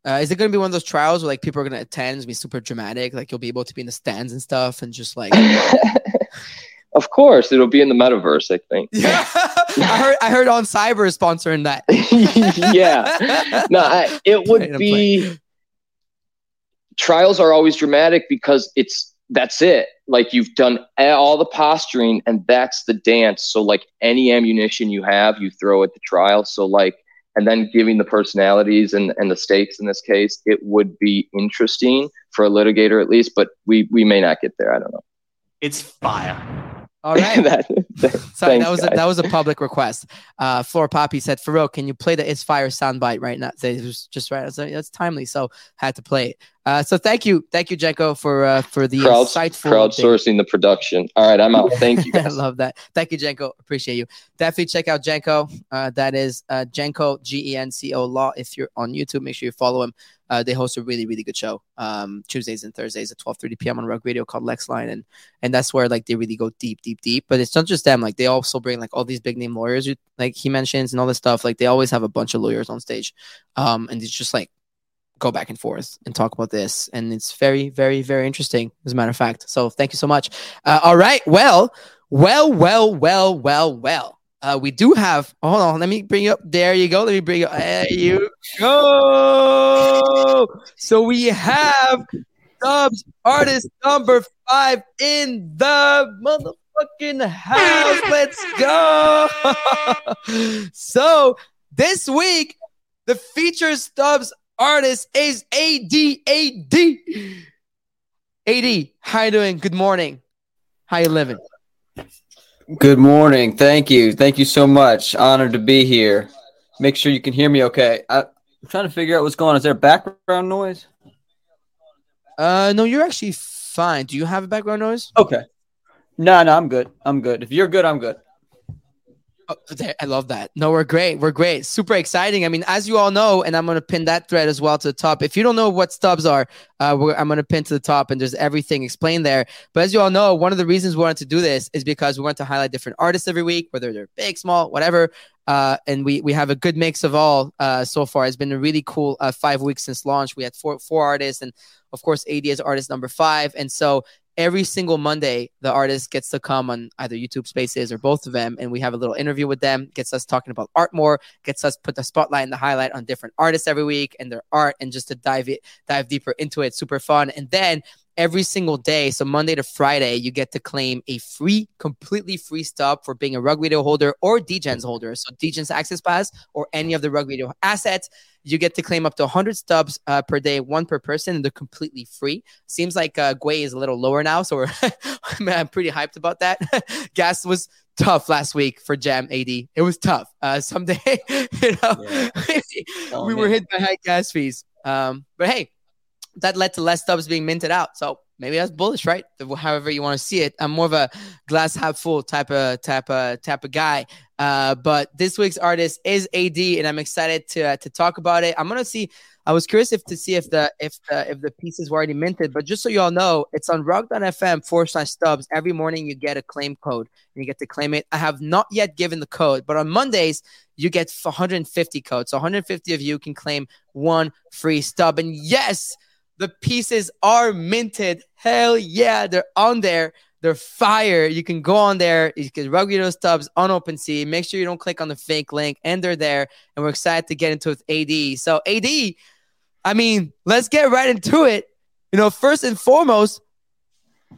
Uh, is it going to be one of those trials where like people are going to attend? It's gonna be super dramatic. Like you'll be able to be in the stands and stuff, and just like [LAUGHS] of course, it'll be in the metaverse, I think. [LAUGHS] yeah. I heard I heard OnCyber is sponsoring that. [LAUGHS] yeah. No, I, it would Playing, I'm be trials are always dramatic because it's that's it. Like you've done all the posturing and that's the dance. So like any ammunition you have, you throw at the trial. So like and then giving the personalities and, and the stakes in this case, it would be interesting for a litigator at least, but we we may not get there. I don't know. It's fire. All [LAUGHS] right. That- that- Sorry, thanks, that was a, that was a public request. Uh, Floor Poppy said, "Farouk, can you play the It's Fire soundbite right now?" It was just right. Like, That's timely, so had to play it. Uh, so thank you, thank you, Genco, for uh, for the Crowd, insightful update. crowdsourcing the production. All right, I'm out. Thank you. [LAUGHS] I love that. Thank you, Genco. Appreciate you. Definitely check out Genco. Uh, that is uh, Genco G E N C O Law. If you're on YouTube, make sure you follow him. Uh, they host a really really good show um, Tuesdays and Thursdays at 12:30 p.m. on Rug Radio called Lex Line, and and that's where like they really go deep deep deep. But it's not just them; like they also bring like all these big name lawyers, like he mentions, and all this stuff. Like they always have a bunch of lawyers on stage, um, and it's just like go back and forth and talk about this. And it's very, very, very interesting, as a matter of fact. So thank you so much. Uh, all right. Well, well, well, well, well, well. Uh, we do have, hold on, let me bring you up. There you go. Let me bring you There you go. So we have Dubs artist number five in the motherfucking house. Let's go. [LAUGHS] so this week, the feature Stubbs artist is ADAD. AD, how you doing? Good morning. How you living? Good morning. Thank you. Thank you so much. Honored to be here. Make sure you can hear me okay. I, I'm trying to figure out what's going on. Is there background noise? Uh, no, you're actually fine. Do you have a background noise? Okay. No, no, I'm good. I'm good. If you're good, I'm good. Oh, I love that. No, we're great. We're great. Super exciting. I mean, as you all know, and I'm going to pin that thread as well to the top. If you don't know what stubs are, uh, I'm going to pin to the top, and there's everything explained there. But as you all know, one of the reasons we wanted to do this is because we want to highlight different artists every week, whether they're big, small, whatever. Uh, and we we have a good mix of all uh, so far. It's been a really cool uh, five weeks since launch. We had four four artists, and of course, AD is artist number five. And so every single Monday, the artist gets to come on either YouTube Spaces or both of them, and we have a little interview with them. Gets us talking about art more. Gets us put the spotlight and the highlight on different artists every week and their art, and just to dive it dive deeper into it. Super fun. And then every single day, so Monday to Friday, you get to claim a free, completely free stub for being a Rug Radio holder or DGens holder. So DGens Access Pass or any of the Rug Radio assets. You get to claim up to 100 stubs uh, per day, one per person, and they're completely free. Seems like uh, Gwei is a little lower now, so we're [LAUGHS] I'm pretty hyped about that. [LAUGHS] Gas was tough last week for Jam AD. It was tough. Uh, someday, [LAUGHS] you know, Oh, we were hit by high gas fees. Um, but hey, that led to less stubs being minted out. So maybe that's bullish, right? However you want to see it. I'm more of a glass half full type of type of type of guy. Uh, but this week's artist is AD, and I'm excited to uh, to talk about it. I'm gonna see. I was curious if to see if the if the if the pieces were already minted, but just so you all know, it's on rug.fm forward slash stubs. Every morning you get a claim code and you get to claim it. I have not yet given the code, but on Mondays you get 150 codes. So 150 of you can claim one free stub. And yes, the pieces are minted. Hell yeah, they're on there. They're fire. You can go on there. You can rug those stubs on OpenSea. Make sure you don't click on the fake link, and they're there. And we're excited to get into it with AD. So AD, I mean, let's get right into it. You know, first and foremost,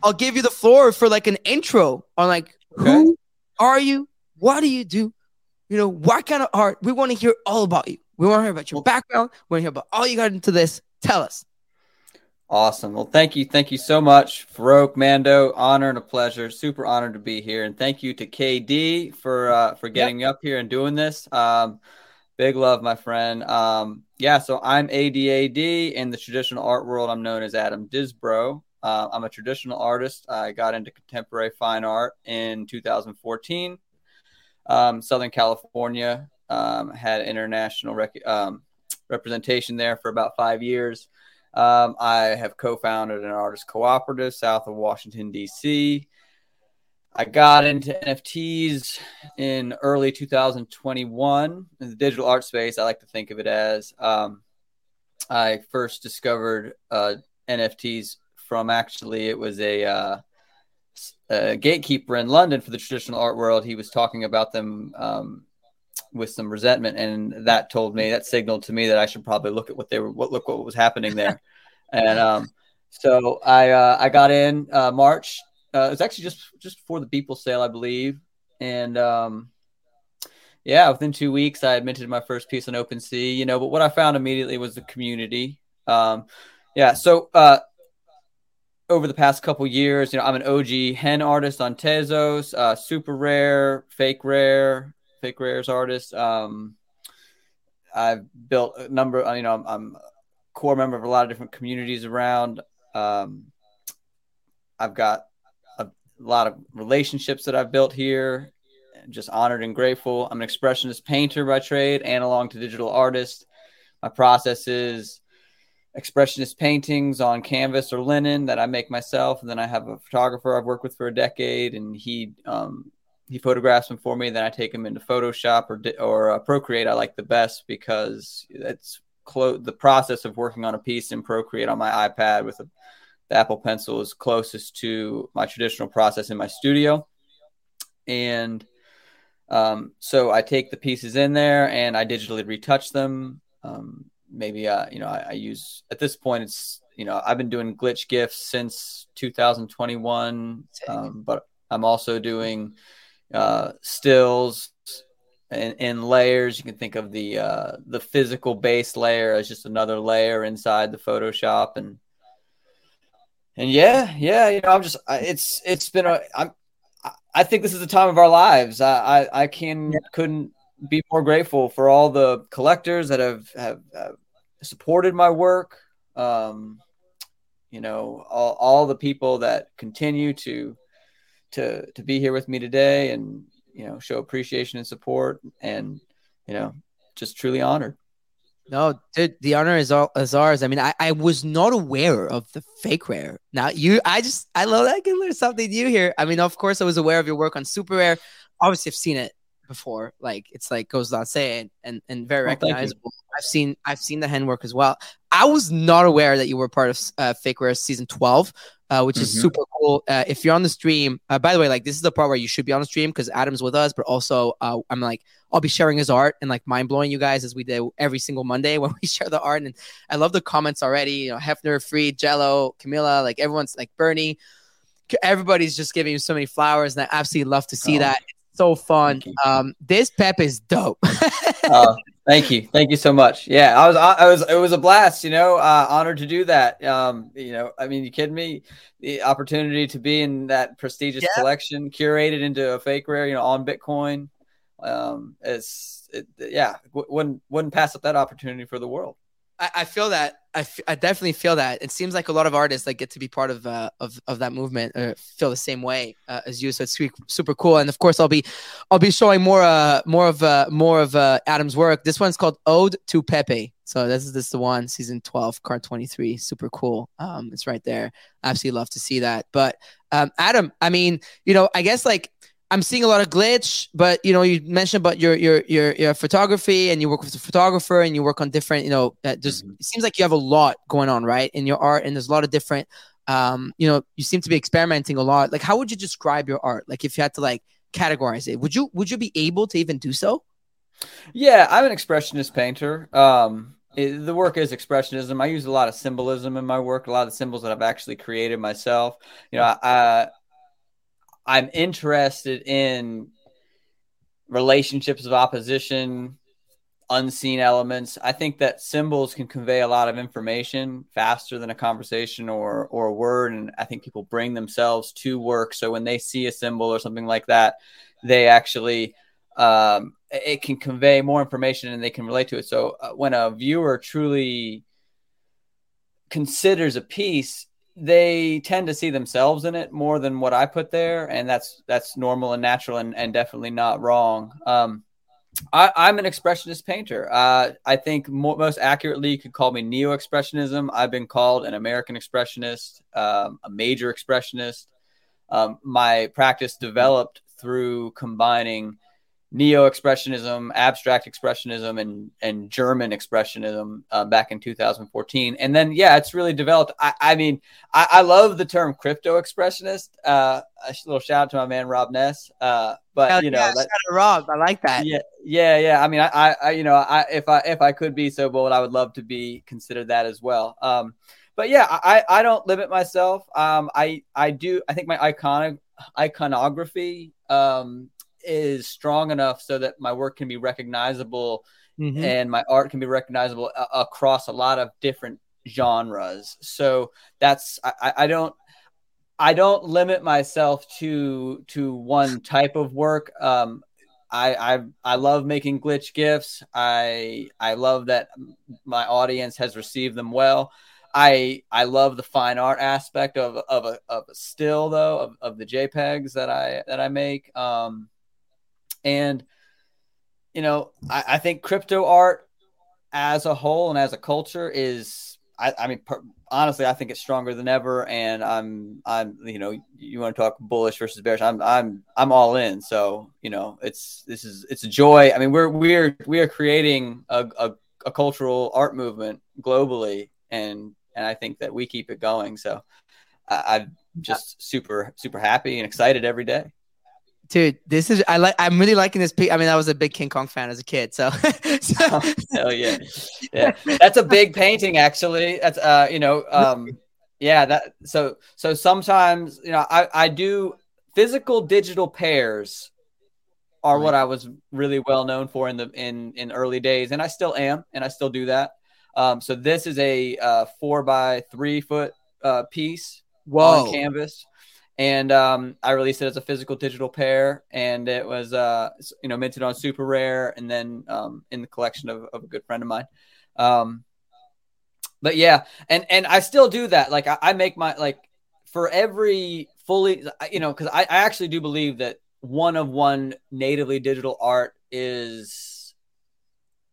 I'll give you the floor for like an intro on like who are you? What do you do? You know, what kind of art? We want to hear all about you. We want to hear about your background. We want to hear about all you got into this. Tell us. Awesome. Well, thank you. Thank you so much, Farouk, Mando. Honor and a pleasure. Super honored to be here. And thank you to KD for uh, for getting me up here and doing this. Um, big love, my friend. Um, yeah, so I'm ADAD in the traditional art world. I'm known as Adam Disbro. Uh, I'm a traditional artist. I got into contemporary fine art in 2014. Um, Southern California um, had international rec- um, representation there for about five years. Um, I have co-founded an artist cooperative south of Washington D.C. I got into NFTs in early 2021 in the digital art space. I like to think of it as um, I first discovered uh, NFTs from actually it was a, uh, a gatekeeper in London for the traditional art world. He was talking about them um, with some resentment, and that told me that signaled to me that I should probably look at what they were, what look what was happening there, [LAUGHS] and um, so I uh, I got in uh, March. Uh, it was actually just just before the Beeple sale, I believe, and um, yeah, within two weeks, I minted my first piece on OpenSea. You know, but what I found immediately was the community. Um, yeah, so uh, over the past couple years, you know, I'm an OG hen artist on Tezos, uh, super rare, fake rare, fake rares artist. Um, I've built a number. You know, I'm, I'm, a core member of a lot of different communities around. Um, I've got a lot of relationships that I've built here. Just honored and grateful. I'm an expressionist painter by trade, analog to digital artist. My process is expressionist paintings on canvas or linen that I make myself, and then I have a photographer I've worked with for a decade, and he um, he photographs them for me. Then I take them into Photoshop or or uh, Procreate. I like the best because it's clo- the process of working on a piece in Procreate on my iPad with a, the Apple Pencil is closest to my traditional process in my studio, and um, so I take the pieces in there and I digitally retouch them. Um, maybe uh, you know I, I, use at this point it's you know I've been doing glitch gifts since 2021, um, but I'm also doing uh, stills and, in, layers. You can think of the uh, the physical base layer as just another layer inside the Photoshop and and yeah, yeah, you know, I'm just it's it's been a I'm I think this is the time of our lives. I I, I can yeah. couldn't be more grateful for all the collectors that have have, have supported my work. Um, you know, all, all the people that continue to to to be here with me today, and you know, show appreciation and support, and you know, just truly honored. No, dude, the honor is all is ours. I mean, I, I was not aware of the fake rare. Now you, I just, I love that I can learn something new here. I mean, of course, I was aware of your work on super rare. Obviously, I've seen it before. Like it's like goes without saying, and and very oh, recognizable. I've seen I've seen the handwork as well. I was not aware that you were part of uh, Fake Rare season twelve uh, which is mm-hmm. super cool. Uh, if you're on the stream, uh, by the way, like this is the part where you should be on the stream because Adam's with us, but also uh, I'm like, I'll be sharing his art and like mind blowing you guys as we do every single Monday [LAUGHS] when we share the art. And I love the comments already. You know, Hefner, Free, Jello, Camilla, like everyone's like Bernie. Everybody's just giving you so many flowers, and I absolutely love to see oh. that. It's so fun. Um, this pep is dope. uh, [LAUGHS] Thank you, thank you so much. Yeah, I was, I was, it was a blast. You know, uh, honored to do that. Um, you know, I mean, you kidding me? The opportunity to be in that prestigious yeah. collection, curated into a fake rare, you know, on Bitcoin. Um, it's, it, yeah, wouldn't wouldn't pass up that opportunity for the world. I, I feel that. I, f- I definitely feel that. It seems like a lot of artists like get to be part of uh, of of that movement or feel the same way uh, as you. So it's super cool. And of course, I'll be I'll be showing more uh more of uh more of uh Adam's work. This one's called Ode to Pepe. So this is this is the one, season twelve, card twenty three. Super cool. Um, it's right there. Absolutely love to see that. But um, Adam, I mean, you know, I guess like I'm seeing a lot of glitch, but you know, you mentioned about your your your your photography and you work with a photographer and you work on different, you know, uh, just mm-hmm. it seems like you have a lot going on, right, in your art, and there's a lot of different, um, you know, you seem to be experimenting a lot. Like, how would you describe your art? Like, if you had to like categorize it, would you would you be able to even do so? Yeah, I'm an expressionist painter. Um, it, the work is expressionism. I use a lot of symbolism in my work, a lot of symbols that I've actually created myself. You know, I, I'm interested in relationships of opposition, unseen elements. I think that symbols can convey a lot of information faster than a conversation or or a word, and I think people bring themselves to work. So when they see a symbol or something like that, they actually um, it can convey more information and they can relate to it. So uh, when a viewer truly considers a piece, they tend to see themselves in it more than what I put there, and that's that's normal and natural and, and definitely not wrong. Um, I, am an expressionist painter. Uh, I think mo- most accurately, you could call me neo expressionism. I've been called an American expressionist, um, a major expressionist. Um, my practice developed through combining neo expressionism, abstract expressionism, and and German expressionism uh, back in 2014. And then yeah, it's really developed. I, I mean, I, I, love the term crypto expressionist. Uh, a little shout out to my man Robness. Uh, but Hell you know, yeah, that, Rob, I like that. Yeah, yeah, yeah. I mean, I, I, you know, I if I if I could be so bold, I would love to be considered that as well. Um, but yeah, I, I don't limit myself. Um, I I do. I think my iconic iconography um is strong enough so that my work can be recognizable mm-hmm. and my art can be recognizable a- across a lot of different genres. So that's I, I don't I don't limit myself to to one type of work. Um, I, I I love making glitch gifts. I I love that my audience has received them well. I I love the fine art aspect of of a of a still though of, of the JPEGs that I that I make. Um, and, you know, I, I think crypto art as a whole and as a culture is, I, I mean, per, honestly, I think it's stronger than ever, and I'm, I'm, you know, you want to talk bullish versus bearish. I'm, I'm, I'm all in. So, you know, it's this is it's a joy. I mean, we're we're we are creating a, a, a cultural art movement globally, and and I think that we keep it going. So, I, I'm just super super happy and excited every day. Dude, this is I like. I'm really liking this. Piece. I mean, I was a big King Kong fan as a kid, so. [LAUGHS] so. Hell yeah, [LAUGHS] yeah. That's a big painting, actually. That's uh, you know, um, yeah. That so so sometimes you know I I do physical digital pairs are what I was really well known for in the in in early days, and I still am, and I still do that. Um, so this is a uh, four by three foot uh, piece Whoa. on canvas and um, I released it as a physical digital pair, and it was uh, you know minted on super rare, and then um, in the collection of, of a good friend of mine. Um, but yeah, and and I still do that. Like I, I make my like for every fully, you know, because I, I actually do believe that one of one natively digital art is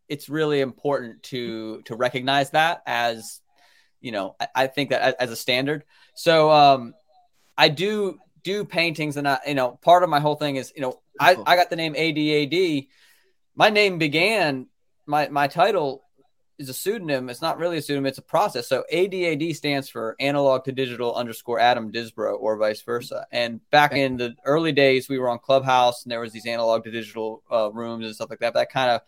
it's really important to to recognize that as you know I, I think that as, a standard. So um, I do do paintings, and I, you know, part of my whole thing is, you know, I, I got the name ADAD. My name began my my title is a pseudonym. It's not really a pseudonym; it's a process. So ADAD stands for Analog to Digital underscore Adam Disbro, or vice versa. And back in the early days, we were on Clubhouse, and there was these analog to digital uh, rooms and stuff like that. That kind of,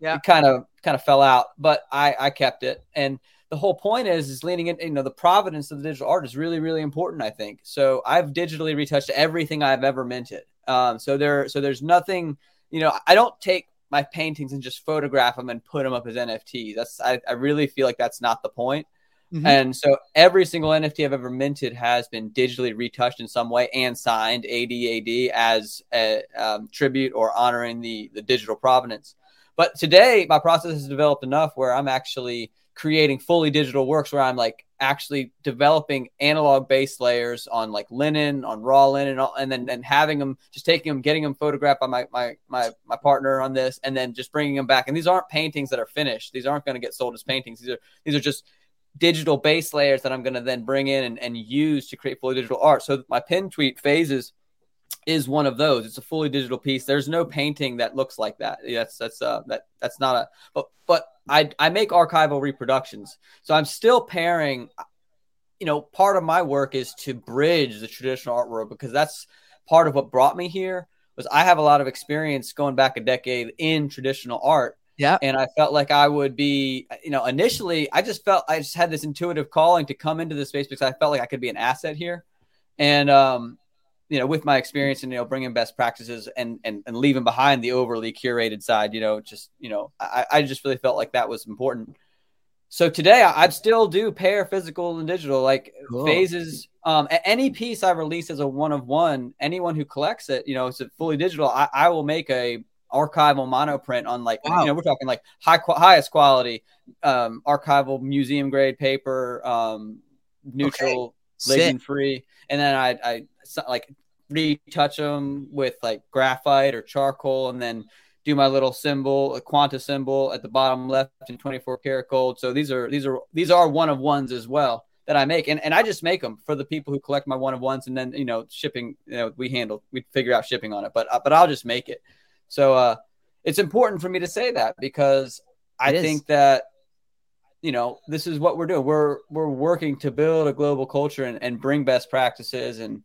Yeah. kind of kind of fell out, but I I kept it and the whole point is is leaning in you know the providence of the digital art is really really important i think. So i've digitally retouched everything i've ever minted. Um, so there so there's nothing you know i don't take my paintings and just photograph them and put them up as nfts that's i, I really feel like that's not the point. Mhm. and so every single nft i've ever minted has been digitally retouched in some way and signed adad as a um, tribute or honoring the the digital provenance but today my process has developed enough where i'm actually creating fully digital works where I'm like actually developing analog base layers on like linen, on raw linen, and then and having them just taking them, getting them photographed by my my my my partner on this, and then just bringing them back. And these aren't paintings that are finished. These aren't going to get sold as paintings. These are these are just digital base layers that I'm going to then bring in and, and use to create fully digital art. So my pin tweet phases is one of those. It's a fully digital piece. There's no painting that looks like that. That's that's uh that that's not a but but I I make archival reproductions. So I'm still pairing you know, part of my work is to bridge the traditional art world because that's part of what brought me here was I have a lot of experience going back a decade in traditional art Yeah. and I felt like I would be, you know, initially I just felt I just had this intuitive calling to come into this space because I felt like I could be an asset here, and um, you know, with my experience and you know, bringing best practices and and and leaving behind the overly curated side, you know, just you know, I I just really felt like that was important. So today I, I still do pair physical and digital like Cool. phases. Um, any piece I release as a one of one, anyone who collects it, you know, it's a fully digital. I, I will make a archival monoprint on like Wow. you know we're talking like high qu- highest quality um, archival museum grade paper, um, neutral, Sick. Ligand free, and then I I like retouch them with like graphite or charcoal, and then do my little symbol, a quanta symbol at the bottom left in 24 karat gold. So these are these are these are one of ones as well that I make, and and I just make them for the people who collect my one of ones, and then you know shipping, you know we handle we figure out shipping on it, but uh, but I'll just make it. So uh, it's important for me to say that because I It is. think that you know this is what we're doing. We're we're working to build a global culture and, and bring best practices and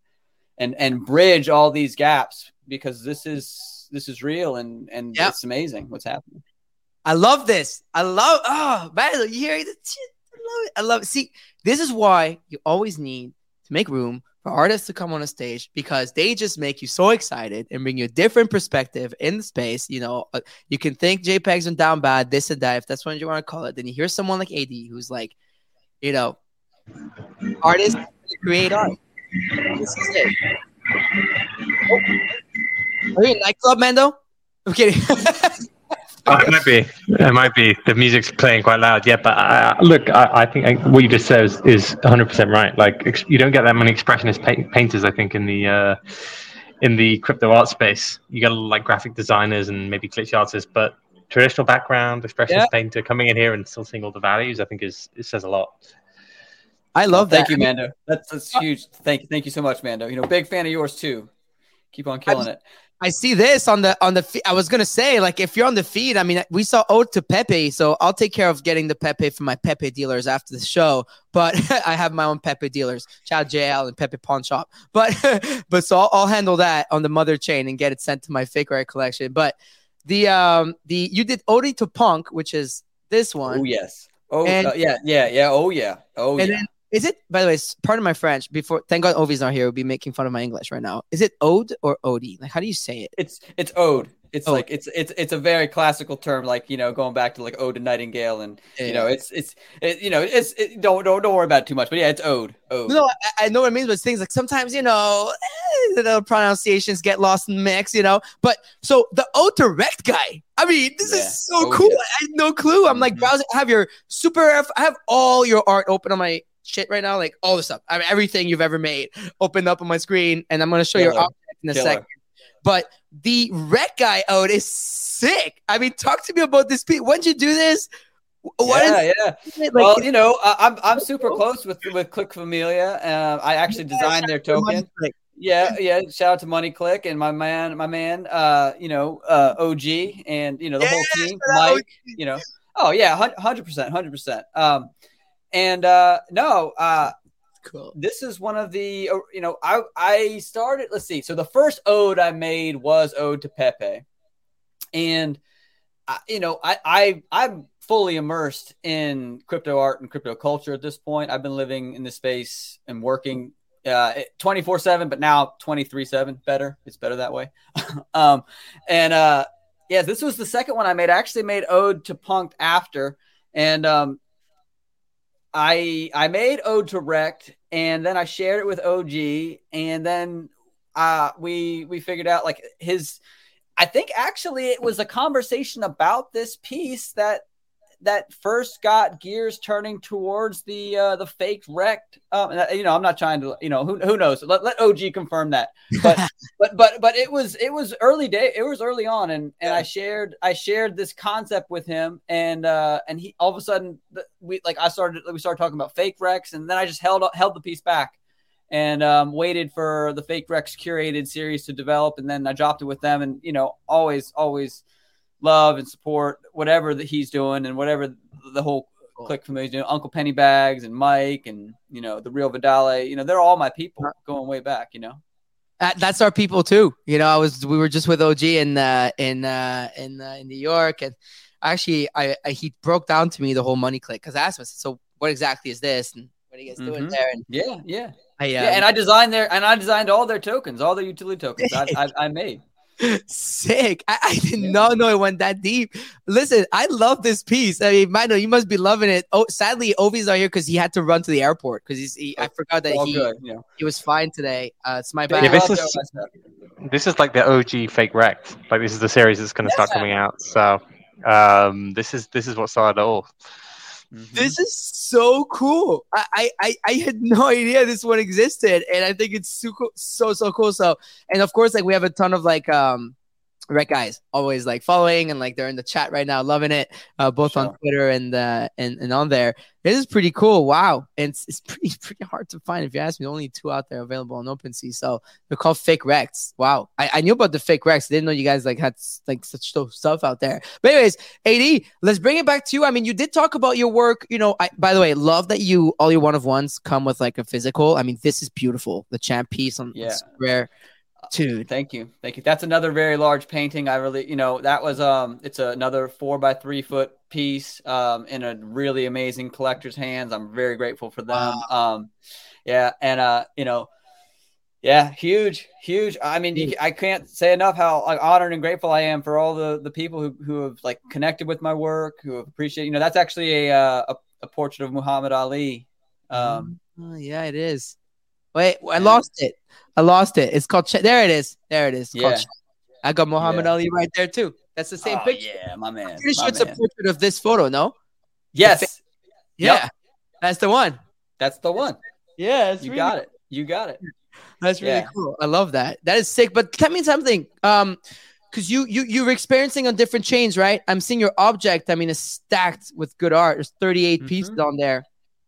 and and bridge all these gaps because this is this is real and and Yep. it's amazing what's happening. I love this. I love oh man, you hear. I love it. I love it. See, this is why you always need to make room for artists to come on a stage because they just make you so excited and bring you a different perspective in the space. You know, uh, you can think JPEGs and down bad, this and that, if that's what you want to call it. Then you hear someone like AD who's like, you know, artists create art. This is it. Oh. Are you in nightclub, Mando? I'm kidding. [LAUGHS] Oh, it might be. It might be. The music's playing quite loud. Yeah, but uh, look, I, I think I, what you just said is, is 100% right. Like, ex- you don't get that many expressionist pa- painters, I think, in the uh, in the crypto art space. You get a like graphic designers and maybe glitch artists, but traditional background expressionist painter coming in here and still seeing all the values, I think is it says a lot. I love that. Thank you, Mando. That's, that's huge. Thank you. Thank you so much, Mando. You know, big fan of yours too. Keep on killing it. I see this on the on the. fe- I was gonna say like if you're on the feed, I mean we saw ode to Pepe, so I'll take care of getting the Pepe from my Pepe dealers after the show. But [LAUGHS] I have my own Pepe dealers, Chad JL and Pepe Pawn Shop. But [LAUGHS] but so I'll, I'll handle that on the mother chain and get it sent to my fake art collection. But the um the you did ode to Punk, which is this one. Oh yes. Oh And- uh, yeah, yeah, yeah. Oh yeah. Oh And yeah. then is it by the way, s- pardon my French, before thank God Ovi's not here, would be making fun of my English right now. Is it ode or Odie? Like how do you say it? it's it's ode. It's Ode. like it's it's it's a very classical term, like you know, going back to like ode to Nightingale, and you know, it's it's it, you know, it's it, don't don't don't worry about it too much, but yeah, it's ode. Ode. No, I, I know what it means, but it's things like sometimes, you know, eh, the pronunciations get lost in the mix, you know. But so the O direct guy, I mean, this Yeah. is so Oh, cool. yeah. I had no clue. I'm like Mhm. browsing. I have your super, I have all your art open on my shit right now, like all this stuff. I mean, everything you've ever made opened up on my screen, and I'm going to show your Killer. object in a Killer. second. But the rec guy out is sick. I mean, talk to me about this. When'd you do this? What is yeah, yeah. Like, well, you know, I, I'm I'm super close with with Click Familia. Uh, I actually designed their token. Yeah, yeah. Shout out to Money Click and my man, my man. Uh, you know, uh, OG and you know the whole team, Mike. You know, oh yeah, hundred percent, hundred percent. Um, and uh, no, uh, cool. this is one of the uh, you know I I started. Let's see. So the first ode I made was ode to Pepe, and I, you know I I I'm fully immersed in crypto art and crypto culture at this point. I've been living in this space and working uh 24 7 but now 23 7 better it's better that way [LAUGHS] um and uh yeah this was the second one i made i actually made ode to punk after and um i i made ode to rect and then i shared it with og and then uh we we figured out like his i think actually it was a conversation about this piece that that first got gears turning towards the uh, the fake wrecked. Um, you know, I'm not trying to, you know, who, who knows? Let, let OG confirm that. But [LAUGHS] but but but it was it was early day. It was early on, and and I shared I shared this concept with him, and uh, and he all of a sudden we like I started we started talking about fake wrecks, and then I just held held the piece back. And um, waited for the fake Rex curated series to develop, and then I dropped it with them. And you know, always, always love and support whatever that he's doing and whatever the whole click familiar doing. Uncle Pennybags and Mike and you know the real Vidale. You know they're all my people going way back. You know. That, that's our people too. You know, I was we were just with OG in uh, in uh, in uh, in New York, and actually, I, I he broke down to me the whole money click because I asked him, so what exactly is this, and what are you guys doing Mhm. there? And Yeah, yeah, I, uh, yeah. And I designed their and I designed all their tokens, all their utility tokens. I, I, I made. Sick. I, I did not know it went that deep. Listen, I love this piece. I mean, Mino, you must be loving it. Oh, sadly, Ovi's not here because he had to run to the airport because he's. He, I forgot that he good. You know. he was fine today. Uh, it's my bad. Yeah, this is- to all that stuff. This is like the OG fake wrecked. Like this is the series that's going to start coming out. So um, this is this is what started it all. Mhm. This is so cool. I, I, I, I had no idea this one existed, and I think it's so so so cool. So, and of course, like we have a ton of like um, rec guys always like following and like they're in the chat right now, loving it, uh, both on Twitter and uh and, and on there. This is pretty cool. Wow, and it's, it's [LAUGHS] pretty pretty hard to find if you ask me. Only two out there available on OpenSea, so they're called fake Rex. Wow, I, I knew about the fake Rex. Didn't know you guys like had like such stuff out there. But anyways, AD, let's bring it back to you. I mean, you did talk about your work. You know, I by the way, love that you all your one of ones come with like a physical. I mean, this is beautiful. The champ piece on Yeah. rare, dude. Thank you, thank you. That's another very large painting. I really, you know, that was um, it's another four by three foot piece um, in a really amazing collector's hands. I'm very grateful for them. Um, yeah, and uh, you know, yeah, huge, huge. I mean, you, I can't say enough how like, honored and grateful I am for all the the people who who have like connected with my work, who have appreciated. You know, that's actually a uh, a, a portrait of Muhammad Ali. Um, Oh, yeah, it is. Wait, I Yeah. lost it. I lost it. It's called. Ch- there it is. There it is. Yeah. Ch- I got Muhammad Yeah. Ali right there too. That's the same oh, picture. Yeah, my man. I'm pretty sure it's a portrait of this photo. No. Yes, Yeah, Yep. that's the one. that's the one. Yeah, You got it. You got it. That's really Yeah. cool. I love that. That is sick. But tell me something. Um, because you you you're experiencing on different chains, right? I'm seeing your object. I mean, is stacked with good art. There's 38 Mhm. pieces on there.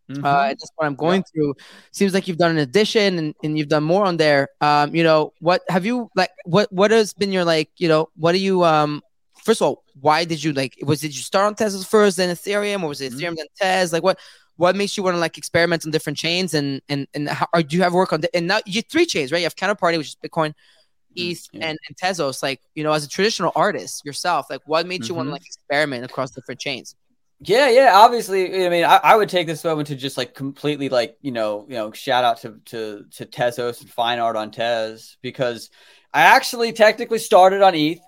Uh, and that's what I'm going through. Seems like you've done an addition and, and you've done more on there. Um, you know, what have you like? What what has been your like? You know, what do you um? First of all, why did you like? Was did you start on Tezos first, then Ethereum, or was it Mhm. Ethereum then Tez? Like what? What makes you want to like experiment on different chains and and and how, or do you have work on the, and now you three chains right? You have Counterparty, which is Bitcoin, ETH, Mm, yeah. and, and Tezos. Like you know, as a traditional artist yourself, like what made you want to Mhm. like experiment across different chains? Yeah, yeah. Obviously, I mean, I, I would take this moment to just like completely like you know, you know, shout out to to to Tezos and Fine Art on Tez because I actually technically started on ETH.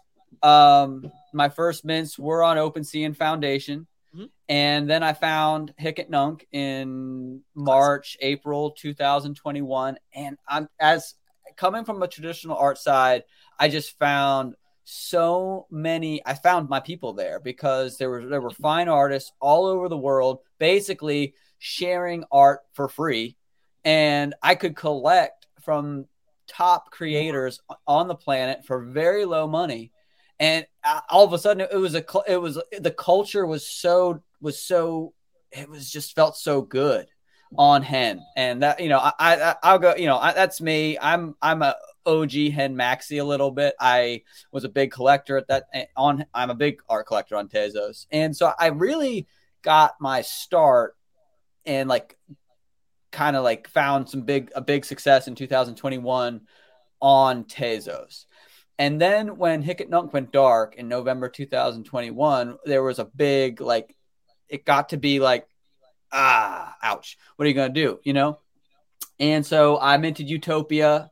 Um, my first mints were on OpenSea and Foundation, Mhm. and then I found Hic et Nunc in March, April 2021, and I'm as coming from a traditional art side, I just found so many I found my people there because there were there were fine artists all over the world basically sharing art for free. And I could collect from top creators on the planet for very low money. And uh, all of a sudden it was a it was the culture was so was so it was just felt so good on hen and that you know I, I I'll go you know I, that's me. I'm I'm a OG hen maxi a little bit. I was a big collector at that eh, on I'm a big art collector on Tezos. And so I really got my start and like kind of like found some big a big success in 2021 on Tezos. And then when Hic et Nunc went dark in November 2021, there was a big like it got to be like ah ouch. What are you going to do? You know? And so I minted Utopia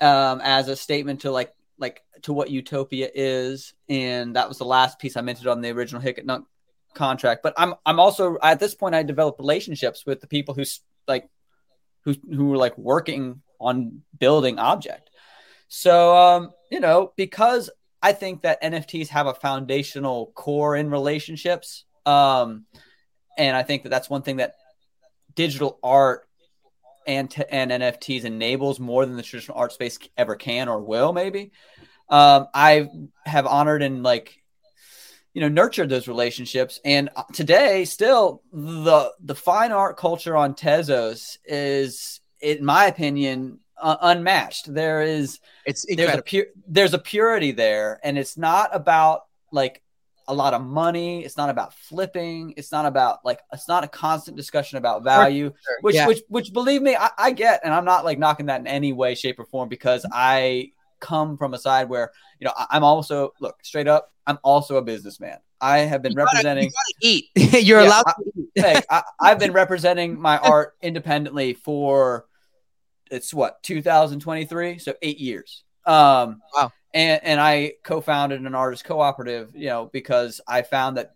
um, as a statement to like like to what Utopia is, and that was the last piece I minted on the original Hic et Nunc contract. But I'm I'm also at this point I developed relationships with the people who's like who who were like working on building objkt. So um, you know, because I think that NFTs have a foundational core in relationships. Um, and I think that that's one thing that digital art and t- and NFTs enables more than the traditional art space ever can or will. Maybe um, I have honored and like you know nurtured those relationships, and uh, today still the the fine art culture on Tezos is, in my opinion, uh, unmatched. There is It's there's a pure there's a purity there, and it's not about like a lot of money. It's not about flipping. It's not about like it's not a constant discussion about value which Yeah. which which believe me I, I get and i'm not like knocking that in any way shape or form because i come from a side where you know I, i'm also look straight up i'm also a businessman i have been You gotta- representing you gotta eat. [LAUGHS] You're Yeah, allowed I- to eat. [LAUGHS] Hey, I, I've been [LAUGHS] representing my art independently for it's what 2023, so eight years. Um, Wow. And and I co-founded an artist cooperative, you know, because I found that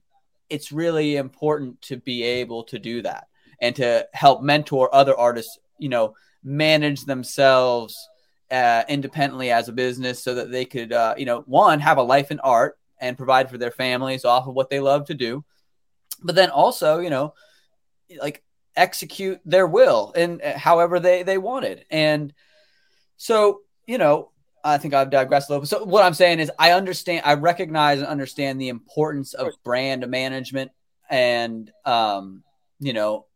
it's really important to be able to do that and to help mentor other artists, you know, manage themselves uh, independently as a business so that they could, uh, you know, one have a life in art and provide for their families off of what they love to do, but then also, you know, like execute their will and however they they wanted. And so, you know, I think I've digressed a little bit. So what I'm saying is I understand, I recognize and understand the importance of brand management and um, you know,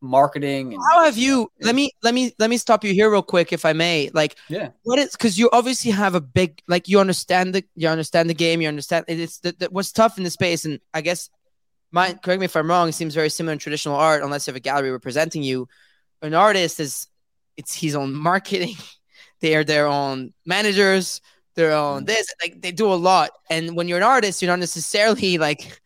marketing and How have you? Let me let me let me stop you here real quick, if I may. Like, Yeah. what is because you obviously have a big like you understand the you understand the game, you understand it's that what's tough in the space, and I guess mine. Correct me if I'm wrong. It seems very similar in traditional art, unless you have a gallery representing you. An artist is it's his own [LAUGHS] marketing. They are their own managers. Their own mm. this like they do a lot, and when you're an artist, you're not necessarily like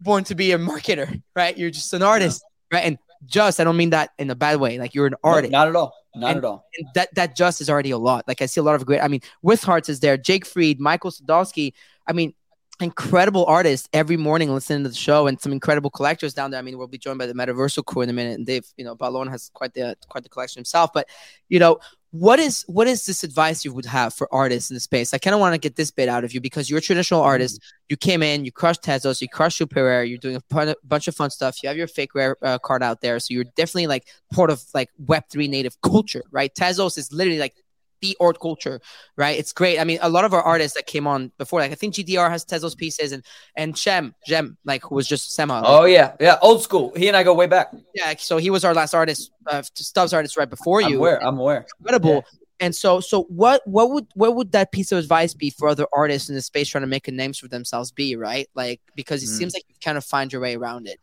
born to be a marketer, right? You're just an artist, right? And just I don't mean that in a bad way. Like you're an No, artist. not at all. Not And- at all. and that that just is already a lot. Like I see a lot of great. I mean, with Hearts is there, Jake Freed, Michael Sadowski. I mean, incredible artists every morning listening to the show, and some incredible collectors down there. I mean, we'll be joined by the Metaversal crew in a minute, and they've you know, Balon has quite the quite the collection himself. But you know, what is what is this advice you would have for artists in the space? I kind of want to get this bit out of you because you're a traditional artist. You came in, you crushed Tezos, you crushed Super you're doing a bunch of fun stuff. You have your fake rare uh, card out there, so you're definitely like part of like Web three native culture, right? Tezos is literally like the art culture, right? It's great. I mean, a lot of our artists that came on before, like I think GDR has Tezos pieces, and and Shem, Jem, like who was just Sema. Oh yeah, yeah, old school. He and I go way back. yeah. So he was our last artist, uh, Stubbs artist right before you. I'm aware. I'm aware. incredible. And so, so what, what would, what would that piece of advice be for other artists in the space trying to make a names for themselves? Be right, like because it Mm. seems like you kind of find your way around it.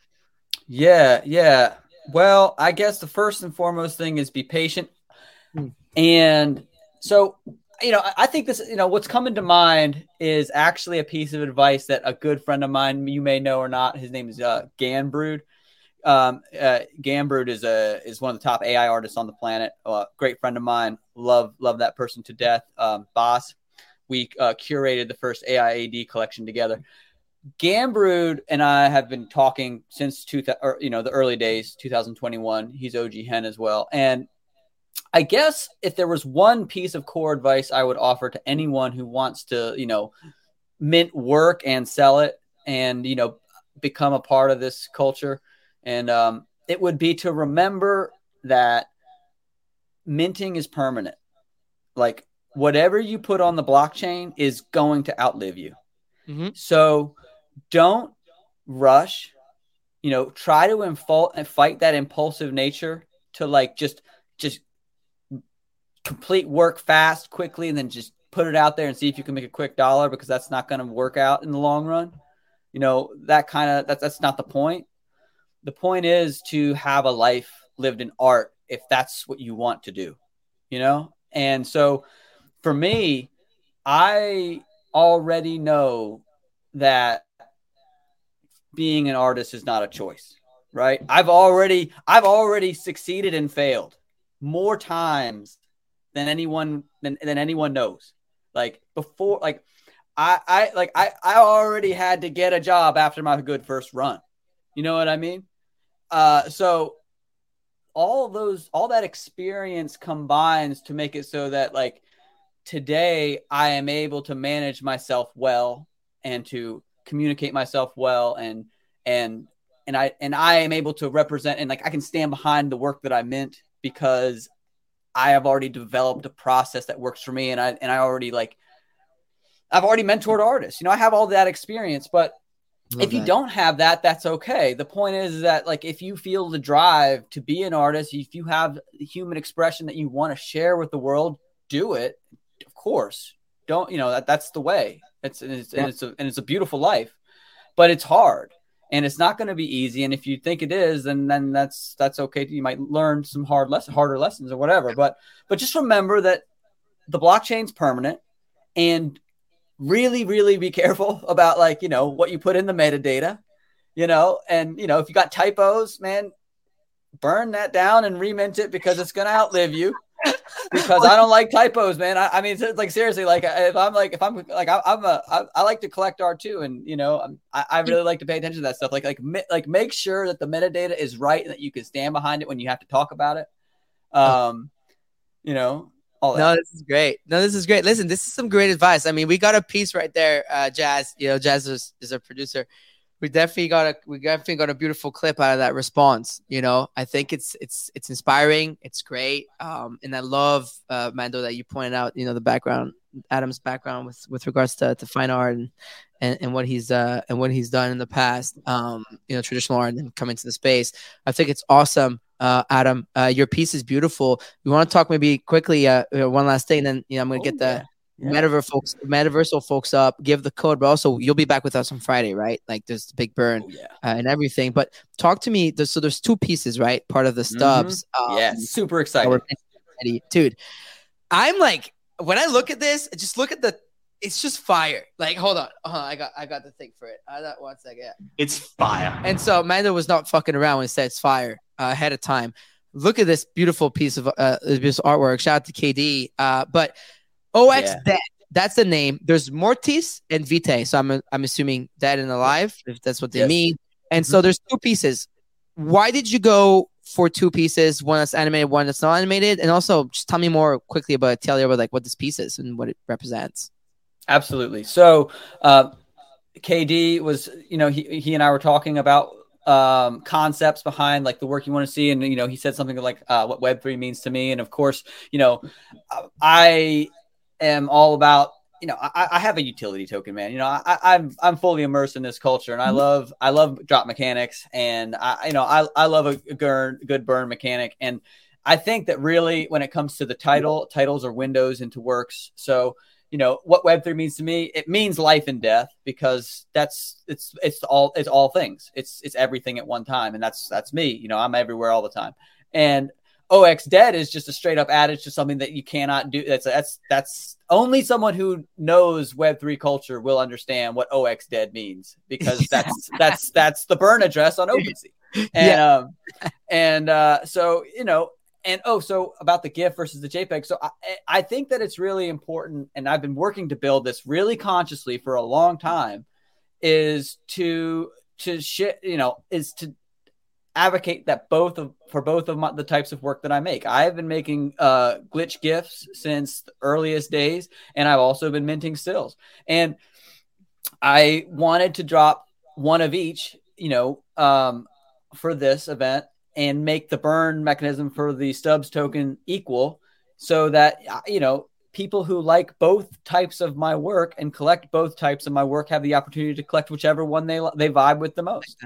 Yeah, yeah. Well, I guess the first and foremost thing is be patient. Hmm. And so, you know, I- think this, you know, what's coming to mind is actually a piece of advice that a good friend of mine, you may know or not, his name is uh, Ganbrood. Um, uh, Ganbrood is a is one of the top AI artists on the planet. Uh, great friend of mine. Love love that person to death. Um, boss. We uh, curated the first AI AD collection together. Ganbrood and I have been talking since two, or, you know, the early days, 2021. He's OG Hen as well, and I guess if there was one piece of core advice I would offer to anyone who wants to, you know, mint work and sell it, and you know, become a part of this culture, and um, it would be to remember that minting is permanent. Like whatever you put on the blockchain is going to outlive you. Mhm. So don't rush. You know, try to and fight that impulsive nature to like just just complete work fast, quickly, and then just put it out there and see if you can make a quick dollar because that's not going to work out in the long run. You know, that kind of that's that's not the point. The point is to have a life lived in art if that's what you want to do. You know? And so for me, I already know that being an artist is not a choice, right? I've already I've already succeeded and failed more times than anyone than, than anyone knows. Like before like I I like I I already had to get a job after my good first run. You know what I mean? Uh so all those all that experience combines to make it so that like today I am able to manage myself well and to communicate myself well and and and I and I am able to represent and like I can stand behind the work that I meant because I have already developed a process that works for me and I and I already like I've already mentored artists. You know, I have all that experience, but if you don't have that, that's okay. The point is, that like if you feel the drive to be an artist, if you have human expression that you want to share with the world, do it. Of course, don't you know that that's the way. It's and it's, and it's a and it's a beautiful life, but it's hard and it's not going to be easy. And if you think it is, then then that's that's okay. You might learn some hard lesson, harder lessons or whatever. But but just remember that the blockchain's permanent and really really be careful [LAUGHS] about like you know what you put in the metadata you know and you know if you got typos man burn that down and remint it because it's going to outlive you because i don't like typos man i, I mean it's like seriously like if i'm like if i'm like I, i'm a I, I like to collect art too and you know I'm, I, I really like to pay attention to that stuff like like mi- like make sure that the metadata is right and that you can stand behind it when you have to talk about it um you know all that. No, this is great. No, this is great. Listen, this is some great advice. I mean, we got a piece right there, uh, Jazz. You know, Jazz is, is a producer. We definitely got a we definitely got a beautiful clip out of that response. You know, I think it's it's it's inspiring. It's great. Um, and I love uh, Mando that you pointed out. You know, the background, Adam's background with with regards to, to fine art and, and and what he's uh and what he's done in the past. Um, you know, traditional art and then coming to the space. I think it's awesome. Uh, Adam, uh, your piece is beautiful. We want to talk maybe quickly. Uh, uh, one last thing, and then you know I'm gonna Oh, get the yeah. Metaverse folks, metaversal folks up. Give the code, but also you'll be back with us on Friday, right? Like there's the big burn Oh, yeah. uh, and everything. But talk to me. There's, so there's two pieces, right? Part of the stubs. um, yeah super excited dude. I'm like when I look at this, just look at the. It's just fire. Like hold on. I got I got the thing for it. I got one second. It's fire. And so Mando was not fucking around when he said it's fire uh, ahead of time. Look at this beautiful piece of uh, this artwork. Shout out to KD. Uh, but OX Yeah. Dead, that's the name. There's Mortis and Vitae. So I'm I'm assuming dead and alive, if that's what they Yes. mean. And so there's two pieces. Why did you go for two pieces? One that's animated, one that's not animated. And also, just tell me more quickly about tell you about like what this piece is and what it represents. Absolutely. So, uh, KD was, you know, he, he and I were talking about um, concepts behind like the work you want to see. And, you know, he said something like uh, what Web3 means to me. And of course, you know, I am all about you know, I, I, have a utility token, man. You know, I, I'm I'm fully immersed in this culture, and I mm-hmm. love I love drop mechanics, and I you know I I love a, a good, good burn mechanic, and I think that really when it comes to the title, titles are windows into works. So you know what Web3 means to me, it means life and death because that's it's it's all it's all things. It's it's everything at one time, and that's that's me. You know, I'm everywhere all the time, and OX dead is just a straight up adage to something that you cannot do. That's that's that's only someone who knows Web three culture will understand what OX dead means because [LAUGHS] that's that's that's the burn address on OpenSea. [LAUGHS] And yeah. um, and uh, so you know, and oh, so about the GIF versus the JPEG. So I, I think that it's really important, and I've been working to build this really consciously for a long time, is to to shit, you know, is to advocate that both of for both of my, the types of work that I make. I've been making uh, glitch GIFs since the earliest days, and I've also been minting stills. And I wanted to drop one of each, you know, um, for this event and make the burn mechanism for the stubs token equal, so that uh, you know people who like both types of my work and collect both types of my work have the opportunity to collect whichever one they they vibe with the most.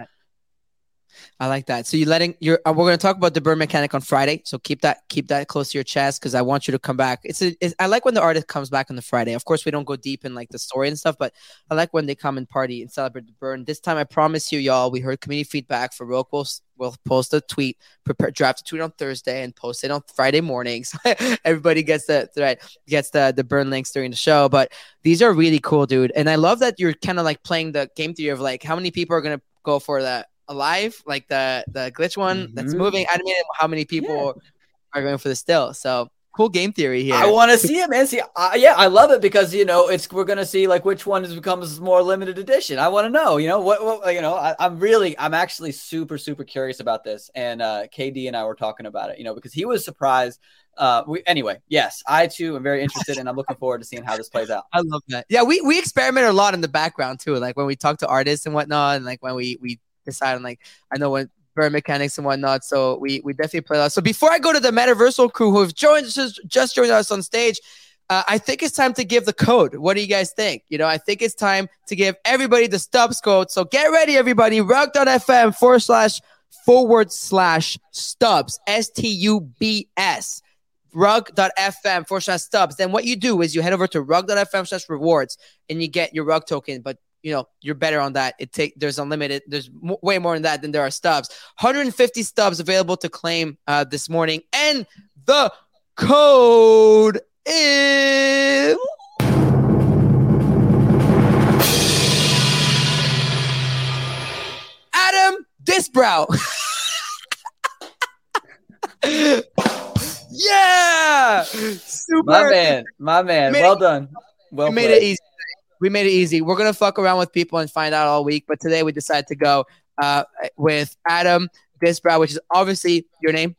I like that. So you're letting you're. Uh, we're going to talk about the burn mechanic on Friday. So keep that keep that close to your chest because I want you to come back. It's, a, it's I like when the artist comes back on the Friday. Of course, we don't go deep in like the story and stuff, but I like when they come and party and celebrate the burn. This time, I promise you, y'all. We heard community feedback for Roke. We'll, we'll post a tweet, prepare draft a tweet on Thursday and post it on Friday mornings. [LAUGHS] Everybody gets the right gets the the burn links during the show. But these are really cool, dude. And I love that you're kind of like playing the game theory of like how many people are gonna go for that alive, like the the glitch one mm-hmm. that's moving. I mean, how many people yeah. are going for the still? So cool game theory here. I want to see it, man. See, uh, yeah, I love it because you know it's we're gonna see like which one becomes more limited edition. I want to know, you know, what, what you know. I, am really, I'm actually super, super curious about this. And uh, KD and I were talking about it, you know, because he was surprised. Uh, we anyway, yes, I too am very interested, and I'm looking forward to seeing how this plays out. [LAUGHS] I love that. Yeah, we we experiment a lot in the background too, like when we talk to artists and whatnot, and like when we we decide and like I know when burn mechanics and whatnot. So we we definitely play that. So before I go to the Metaversal crew who have joined just, just joined us on stage, uh, I think it's time to give the code. What do you guys think? You know, I think it's time to give everybody the stubs code. So get ready, everybody. Rug.fm forward slash forward slash stubs. S T U B S. Rug.fm forward slash stubs. Then what you do is you head over to rug.fm slash rewards and you get your rug token. But you know you're better on that. It take there's unlimited there's m- way more than that than there are stubs. 150 stubs available to claim uh, this morning. And the code is adam disbrow [LAUGHS] yeah! Super my man my man. Well done. Well made it easy we made it easy. We're gonna fuck around with people and find out all week, but today we decided to go uh, with Adam Disbrow, which is obviously your name.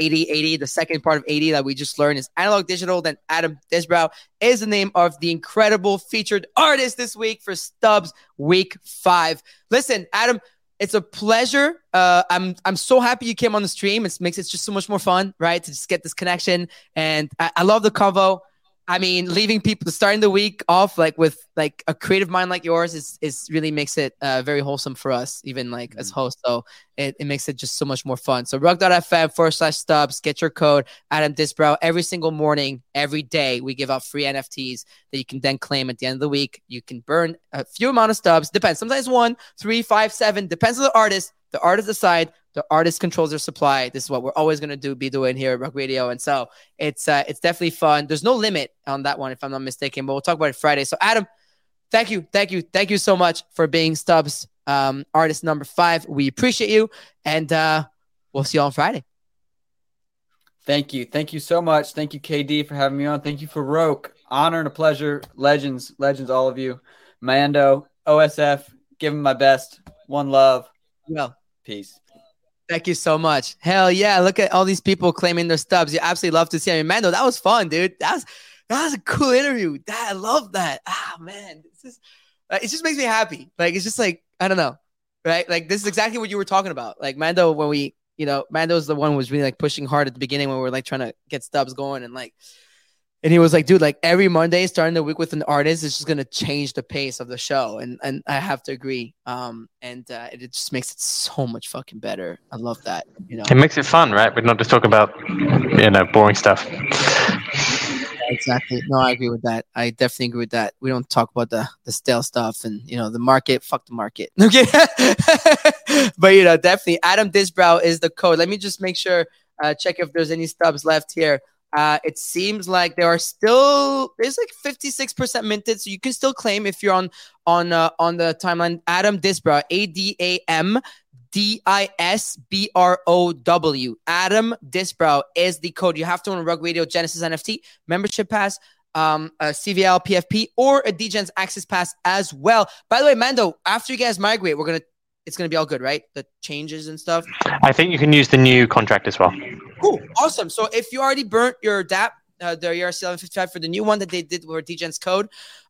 80 80 the second part of 80 that we just learned is analog digital. Then adam disbrow is the name of the incredible featured artist this week for stubs week five. Listen adam it's a pleasure. Uh, i'm i'm so happy you came on the stream. It makes it just so much more fun right to just get this connection. And i, I love the convo I mean, leaving people starting the week off like with like a creative mind like yours is is really makes it uh, very wholesome for us, even like mm-hmm. as hosts. So it, it makes it just so much more fun. So rug.fm forward slash stubs, get your code, Adam Disbrow. Every single morning, every day, we give out free NFTs that you can then claim at the end of the week. You can burn a few amount of stubs, depends. Sometimes one, three, five, seven, depends on the artist. The artist decide the artist controls their supply. This is what we're always going to do, be doing here at Rug Radio. And so it's uh, it's definitely fun. There's no limit on that one, if I'm not mistaken, but we'll talk about it Friday. So Adam, thank you, thank you, thank you so much for being Stubbs um, artist number five. We appreciate you, and uh, we'll see you on Friday. Thank you, thank you so much. Thank you, KD, for having me on. Thank you for Roke. Honor and a pleasure. Legends, legends, all of you. Mando, OSF, give him my best. One love. Well, peace. Thank you so much. Hell yeah. Look at all these people claiming their stubs. You absolutely love to see. I mean, Mando, that was fun, dude. That was that was a cool interview. That, I love that. Ah, man. This is, it just makes me happy. Like, it's just like, I don't know. right? Like this is exactly what you were talking about. Like Mando, when we, you know, Mando's the one who was really like pushing hard at the beginning when we were like trying to get stubs going and like, and he was like, dude, like every Monday starting the week with an artist is just gonna change the pace of the show, and and I have to agree. Um, and uh, it just makes it so much fucking better. I love that. You know, It makes it fun, right? We're not just talking about you know boring stuff. exactly. No, I agree with that. I definitely agree with that. We don't talk about the the stale stuff and you know the market. Fuck the market. [LAUGHS] Okay, but you know definitely Adam Disbrow is the code. Let me just make sure. Uh, check if there's any stubs left here. Uh, it seems like there are still there's like 56% minted, so you can still claim if you're on on uh, on the timeline. Adam Disbrow, A D A M D I S B R O W. Adam Disbrow is the code. You have to own a Rug Radio Genesis NFT membership pass, um, a CVL PFP, or a DGens Access Pass as well. By the way, Mando, after you guys migrate, we're gonna it's gonna be all good, right? The changes and stuff. I think you can use the new contract as well. Cool, awesome. So if you already burnt your DAP, uh, the ERC 1155 for the new one that they did with DGens code,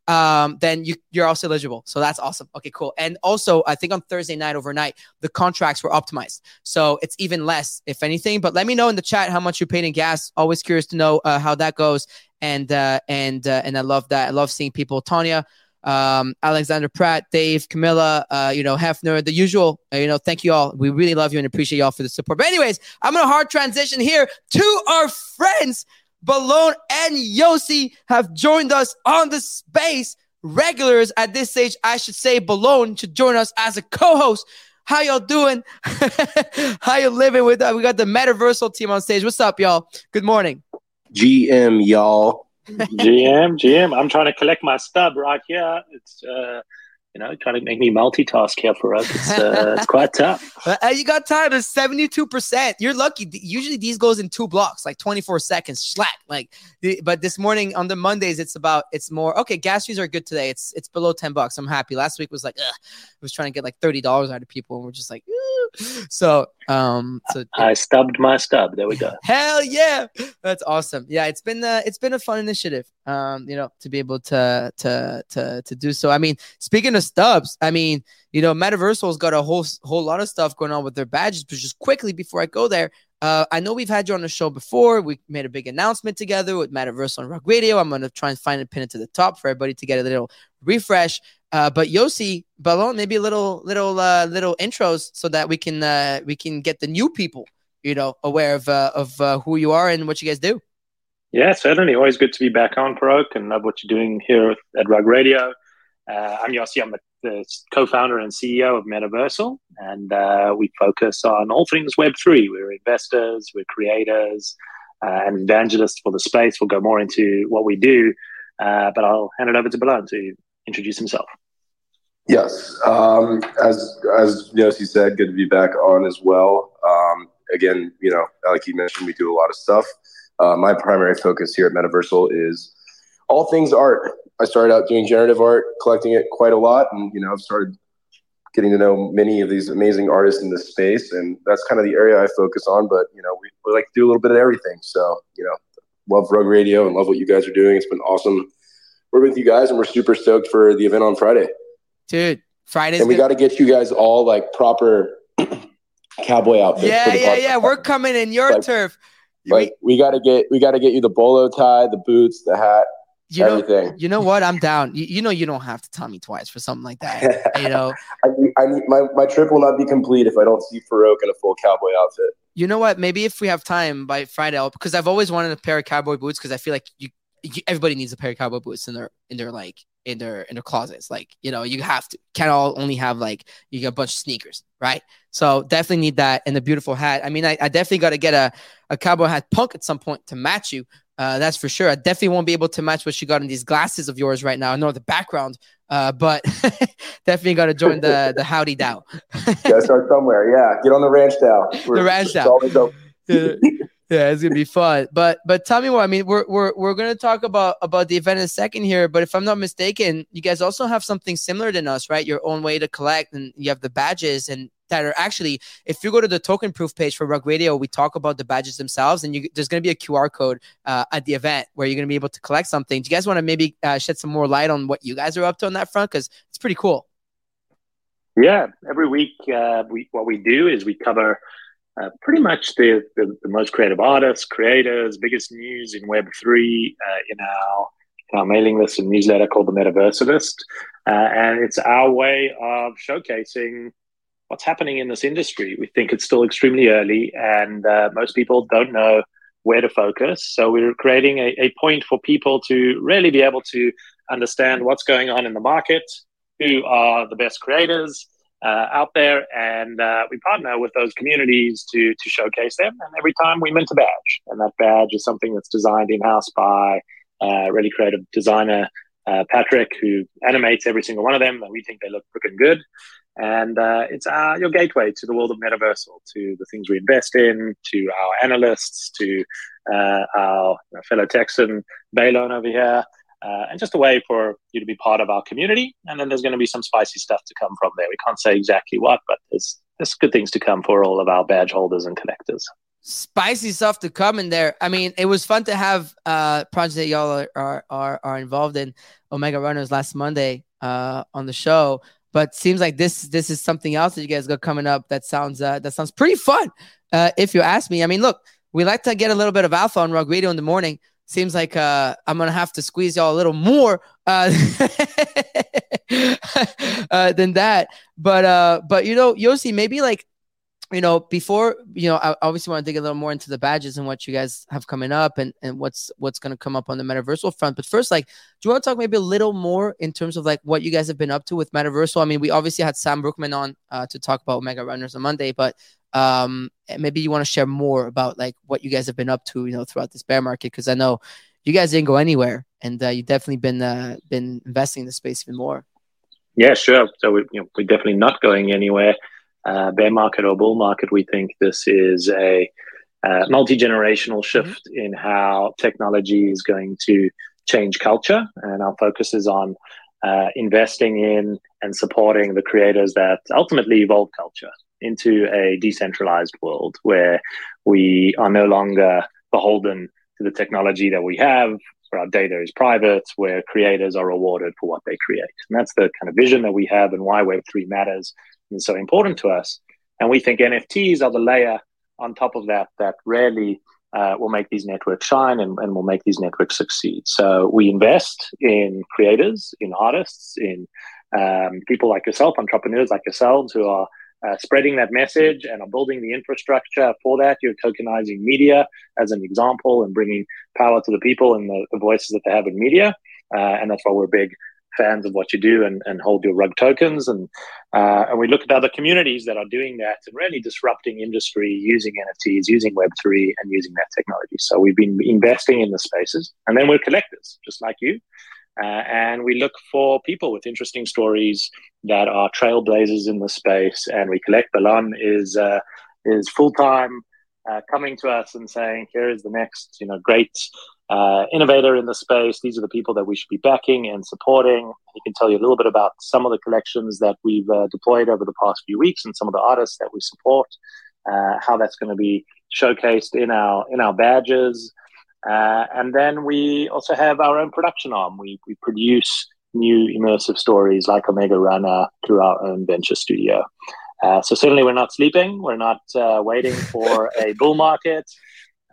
um, then you you're also eligible. So that's awesome. Okay, cool. And also, I think on Thursday night overnight, the contracts were optimized, so it's even less, if anything. But let me know in the chat how much you paid in gas. Always curious to know uh, how that goes. And uh, and uh, and I love that. I love seeing people. Tanya, um, Alexander Pratt, Dave, Camilla, uh, you know, Hefner, the usual. Uh, you know, thank you all. We really love you and appreciate y'all for the support. But anyways, I'm gonna hard transition here to our friends. Balone and Yossi have joined us on the space. Regulars at this stage, I should say, Balone should join us as a co-host. How y'all doing? [LAUGHS] How you living with that? We got the Metaversal team on stage. What's up, y'all? Good morning. GM, y'all. GM, GM. I'm trying to collect my stub right here. It's uh, you know, trying to make me multitask here for us. It's uh, [LAUGHS] it's quite tough. Uh, you got time to 72%. You're lucky. Usually these goes in two blocks, like 24 seconds, slack. Like, but this morning on the Mondays, it's about, it's more, okay, gas fees are good today. It's, it's below 10 bucks. I'm happy. Last week was like, ugh, I was trying to get like $30 out of people and we're just like, "Ooh." so, um, so I stubbed my stub. There we go. [LAUGHS] Hell yeah, that's awesome. Yeah, it's been uh, it's been a fun initiative. Um, you know, to be able to to to to do so. I mean, speaking of stubs, I mean, you know, Metaversal's got a whole whole lot of stuff going on with their badges. But just quickly before I go there, uh, I know we've had you on the show before. We made a big announcement together with Metaversal and Rug Radio. I'm gonna try and find and pin it to the top for everybody to get a little refresh. Uh, but Yossi, Ballon, maybe a little little uh, little intros so that we can uh, we can get the new people, you know, aware of uh, of uh, who you are and what you guys do. Yeah, certainly. Always good to be back on, Farouk, and love what you're doing here at Rug Radio. Uh, I'm Yossi. I'm the co-founder and CEO of Metaversal, and uh, we focus on all things Web3. We're investors, we're creators, uh, and evangelists for the space. We'll go more into what we do, uh, but I'll hand it over to Balon to introduce himself. Yes. Um, as as Yossi said, good to be back on as well. Um, again, you know, like you mentioned, we do a lot of stuff. Uh, my primary focus here at Metaversal is all things art. I started out doing generative art, collecting it quite a lot, and you know, I've started getting to know many of these amazing artists in this space, and that's kind of the area I focus on. But you know, we, we like to do a little bit of everything. So you know, love Rug Radio and love what you guys are doing. It's been awesome working with you guys, and we're super stoked for the event on Friday. Dude, Friday's and we got to get you guys all like proper [CLEARS THROAT] cowboy outfits. yeah, for the yeah, podcast. yeah. We're coming in your Like- turf. Like we got to get we got to get you the bolo tie, the boots, the hat, You know, everything. you know what? I'm down. You, you know, you don't have to tell me twice for something like that. You know, [LAUGHS] I I my, my trip will not be complete if I don't see Farouk in a full cowboy outfit. you know what? Maybe if we have time by Friday, I'll, because I've always wanted a pair of cowboy boots because I feel like you, you, everybody needs a pair of cowboy boots in their in their like in their in their closets. Like you know, you have to. Can't all only have like you got a bunch of sneakers, right? So definitely need that and a beautiful hat. I mean, I, I definitely got to get a a cowboy hat punk at some point to match you. Uh, that's for sure. I definitely won't be able to match what she got in these glasses of yours right now. I know the background, uh, but [LAUGHS] definitely got to join the the howdy dow. [LAUGHS] Gotta start somewhere. Yeah, get on the ranch now. The ranch [LAUGHS] yeah, yeah, it's gonna be fun. But but tell me what I mean. We're we're we're gonna talk about about the event in a second here. But if I'm not mistaken, you guys also have something similar than us, right? Your own way to collect, and you have the badges and that are actually. If you go to the token proof page for Rug Radio, we talk about the badges themselves, and you, there's gonna be a QR code uh, at the event where you're gonna be able to collect something. Do you guys want to maybe uh, shed some more light on what you guys are up to on that front? Because it's pretty cool. Yeah, every week uh, we what we do is we cover uh, pretty much the, the, the most creative artists, creators, biggest news in Web three uh, in our our mailing list and newsletter called the Metaversalist, uh, and it's our way of showcasing what's happening in this industry. We think it's still extremely early, and uh, most people don't know where to focus. So we're creating a, a point for people to really be able to understand what's going on in the market, who are the best creators uh, out there, and uh, we partner with those communities to to showcase them. And every time we mint a badge, and that badge is something that's designed in house by uh, really creative designer uh, Patrick, who animates every single one of them, and we think they look freaking good. And uh, it's our, your gateway to the world of Metaversal, to the things we invest in, to our analysts, to uh, our fellow Texan Baylon over here, uh, and just a way for you to be part of our community. And then there's going to be some spicy stuff to come from there. We can't say exactly what, but there's there's good things to come for all of our badge holders and connectors. Spicy stuff to come in there. I mean, it was fun to have uh projects that y'all are are are involved in Omega Runners last Monday uh on the show. But seems like this this is something else that you guys got coming up that sounds uh that sounds pretty fun. Uh if you ask me. I mean, look, we like to get a little bit of alpha on Rug Radio in the morning seems like uh, I'm gonna have to squeeze y'all a little more uh, [LAUGHS] uh, than that. But uh, but you know, Yossi, maybe like you know, before you know, I obviously want to dig a little more into the badges and what you guys have coming up and and what's what's gonna come up on the metaversal front. But first, like, do you want to talk maybe a little more in terms of like what you guys have been up to with metaversal? I mean, we obviously had Sam Brookman on uh, to talk about Omega Runners on Monday, but um, maybe you want to share more about like what you guys have been up to, you know, throughout this bear market because I know you guys didn't go anywhere, and uh, you definitely been uh, been investing in the space even more. Yeah, sure. So we, you know, we're definitely not going anywhere. Uh, bear market or bull market, we think this is a uh, multi generational shift mm-hmm. in how technology is going to change culture, and our focus is on uh, investing in and supporting the creators that ultimately evolve culture into a decentralized world where we are no longer beholden to the technology that we have, where our data is private, where creators are rewarded for what they create. And that's the kind of vision that we have and why Web3 matters and so important to us. And we think NFTs are the layer on top of that that really uh, will make these networks shine and, and will make these networks succeed. So we invest in creators, in artists, in um, people like yourself, entrepreneurs like yourselves who are uh, spreading that message and are building the infrastructure for that. You're tokenizing media as an example and bringing power to the people and the, the voices that they have in media. Uh, and that's why we're big fans of what you do and, and hold your rug tokens. And, uh, and we look at other communities that are doing that and really disrupting industry using NFTs, using Web3, and using that technology. So we've been investing in the spaces. And then we're collectors, just like you. Uh, and we look for people with interesting stories that are trailblazers in the space. And we collect. Balan is uh, is full time uh, coming to us and saying, "Here is the next, you know, great uh, innovator in the space. These are the people that we should be backing and supporting." He can tell you a little bit about some of the collections that we've uh, deployed over the past few weeks and some of the artists that we support. Uh, how that's going to be showcased in our in our badges. Uh, and then we also have our own production arm. We, we produce new immersive stories like Omega Runner through our own venture studio. Uh, so certainly we're not sleeping. We're not uh, waiting for a bull market.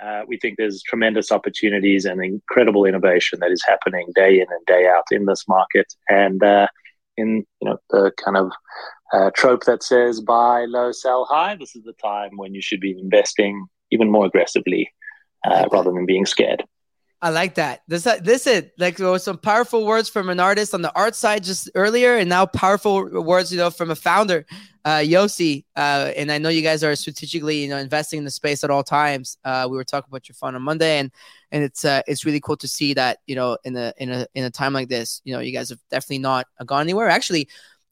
Uh, we think there's tremendous opportunities and incredible innovation that is happening day in and day out in this market. And uh, in you know the kind of uh, trope that says buy low, sell high, this is the time when you should be investing even more aggressively uh, rather than being scared. I like that. This uh, it like there was some powerful words from an artist on the art side just earlier, and now powerful words, you know, from a founder, uh, Yossi. Uh, and I know you guys are strategically, you know, investing in the space at all times. Uh, we were talking about your fund on Monday, and and it's uh, it's really cool to see that you know in a in a in a time like this, you know, you guys have definitely not gone anywhere. Actually,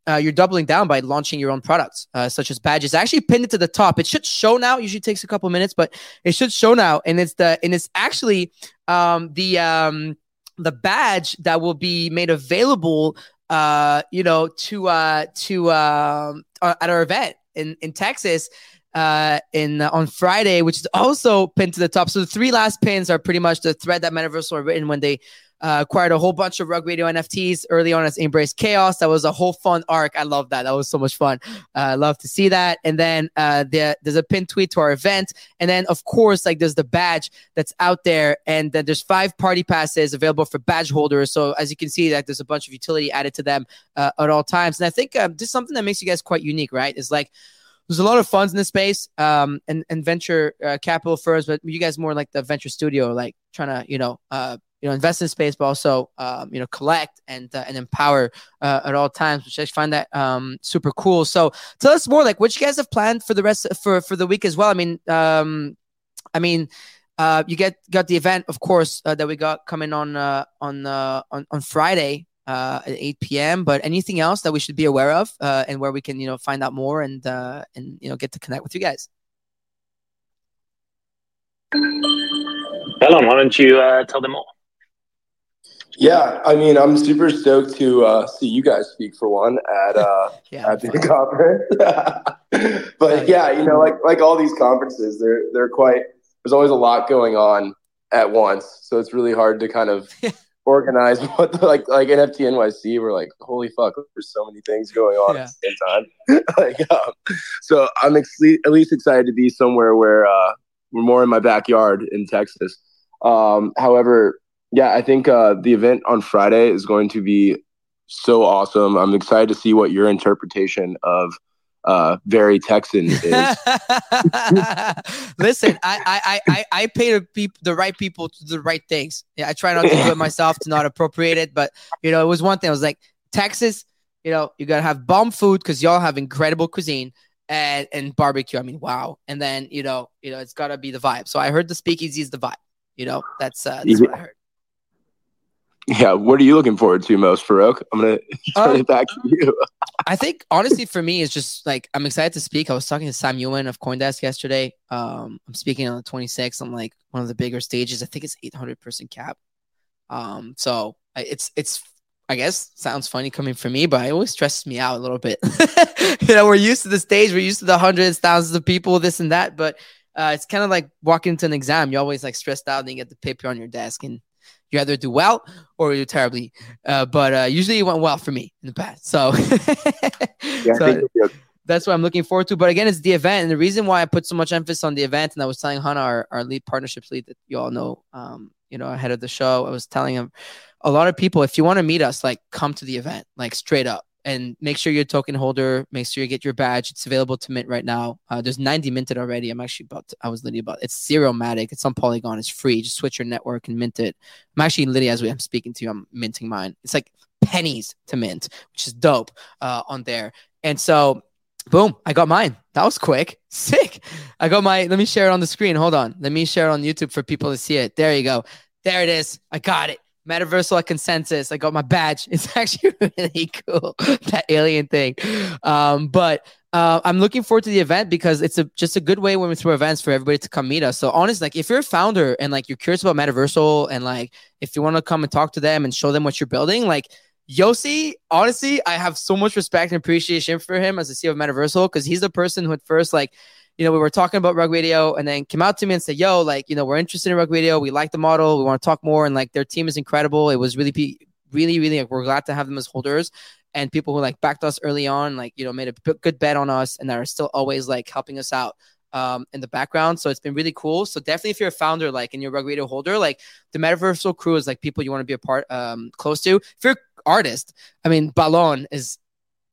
uh, you're doubling down by launching your own products, uh, such as badges. I actually pinned it to the top. It should show now. Usually takes a couple minutes, but it should show now. And it's the and it's actually um, the um, the badge that will be made available, uh, you know, to uh, to uh, at our event in in Texas. Uh, in uh, on Friday, which is also pinned to the top. So the three last pins are pretty much the thread that Metaverse were written when they uh, acquired a whole bunch of Rug Radio NFTs early on as Embrace Chaos. That was a whole fun arc. I love that. That was so much fun. I uh, love to see that. And then uh, there, there's a pin tweet to our event. And then, of course, like there's the badge that's out there. And then there's five party passes available for badge holders. So as you can see, like there's a bunch of utility added to them uh, at all times. And I think um, this is something that makes you guys quite unique, right? Is like there's a lot of funds in this space um, and, and venture uh, capital firms, but you guys more like the venture studio, like trying to, you know, uh, you know, invest in space, but also, um, you know, collect and uh, and empower uh, at all times, which I find that um, super cool. So tell us more, like, what you guys have planned for the rest for for the week as well. I mean, um, I mean, uh, you get got the event, of course, uh, that we got coming on uh, on uh, on on Friday uh, at 8 p.m. But anything else that we should be aware of, uh, and where we can you know find out more and uh, and you know get to connect with you guys. Bellon, why don't you uh, tell them all? Yeah, I mean, I'm super stoked to uh, see you guys speak for one at uh, [LAUGHS] Yeah, at the conference. [LAUGHS] but yeah, you know, like like all these conferences, they're they're quite. There's always a lot going on at once, so it's really hard to kind of [LAUGHS] organize what the, like like NFT NYC. We're like, holy fuck, there's so many things going on at the same time. like, um, so I'm ex- at least excited to be somewhere where uh, we're more in my backyard in Texas. Um, however, yeah, I think uh, the event on Friday is going to be so awesome. I'm excited to see what your interpretation of uh, very Texan is. [LAUGHS] Listen, I I I I pay the the right people to do the right things. Yeah, I try not to do it myself to not appropriate it, but you know, it was one thing. I was like, Texas, you know, you gotta have bomb food because y'all have incredible cuisine and and barbecue. I mean, wow. And then you know, you know, it's gotta be the vibe. So I heard the speakeasy is the vibe. You know, that's uh, that's what I heard. Yeah, what are you looking forward to most, Farouk? I'm gonna [LAUGHS] turn Um, it back to you. [LAUGHS] I think honestly for me it's just like I'm excited to speak. I was talking to Sam Ewen of CoinDesk yesterday. Um, I'm speaking on the 26th on like one of the bigger stages. I think it's 800 person cap. Um, so it's it's I guess sounds funny coming from me, but it always stresses me out a little bit. [LAUGHS] you know, we're used to the stage, we're used to the hundreds, thousands of people, this and that, but uh, it's kind of like walking into an exam. You're always like stressed out, and you get the paper on your desk, and you either do well or you do terribly. Uh, but uh, usually it went well for me in the past. So, Yeah, [LAUGHS] so think you're good. that's what I'm looking forward to. But again, it's the event. And the reason why I put so much emphasis on the event, and I was telling Hannah, our, our lead partnerships lead that you all know, um, you know, ahead of the show, I was telling him a lot of people, if you want to meet us, like come to the event, like straight up. And make sure you're a token holder. Make sure you get your badge. It's available to mint right now. Uh, there's 90 minted already. I'm actually about. To, I was literally about. It's zero matic. It's on Polygon. It's free. Just switch your network and mint it. I'm actually literally as we I'm speaking to you, I'm minting mine. It's like pennies to mint, which is dope uh, on there. And so, boom, I got mine. That was quick. [LAUGHS] Sick. I got my, let me share it on the screen. Hold on. Let me share it on YouTube for people to see it. There you go. There it is. I got it. Metaversal consensus. I got my badge. [LAUGHS] It's actually really cool. [LAUGHS] that alien thing. Um, but uh, I'm looking forward to the event because it's a just a good way when we throw events for everybody to come meet us. So honestly, like if you're a founder and like you're curious about Metaversal and like if you want to come and talk to them and show them what you're building, like Yossi, honestly, I have so much respect and appreciation for him as the CEO of Metaversal because he's the person who at first like you know, we were talking about Rug Radio and then came out to me and said, yo, like, you know, we're interested in Rug Radio. We like the model. We want to talk more. And like their team is incredible. It was really, really, really, like, we're glad to have them as holders and people who like backed us early on, like, you know, made a good bet on us and are still always like helping us out um, in the background. So it's been really cool. So definitely if you're a founder, like, and you're a Rug Radio holder, like the Metaversal crew is like people you want to be a part, um, close to. If you're artist, I mean, Ballon is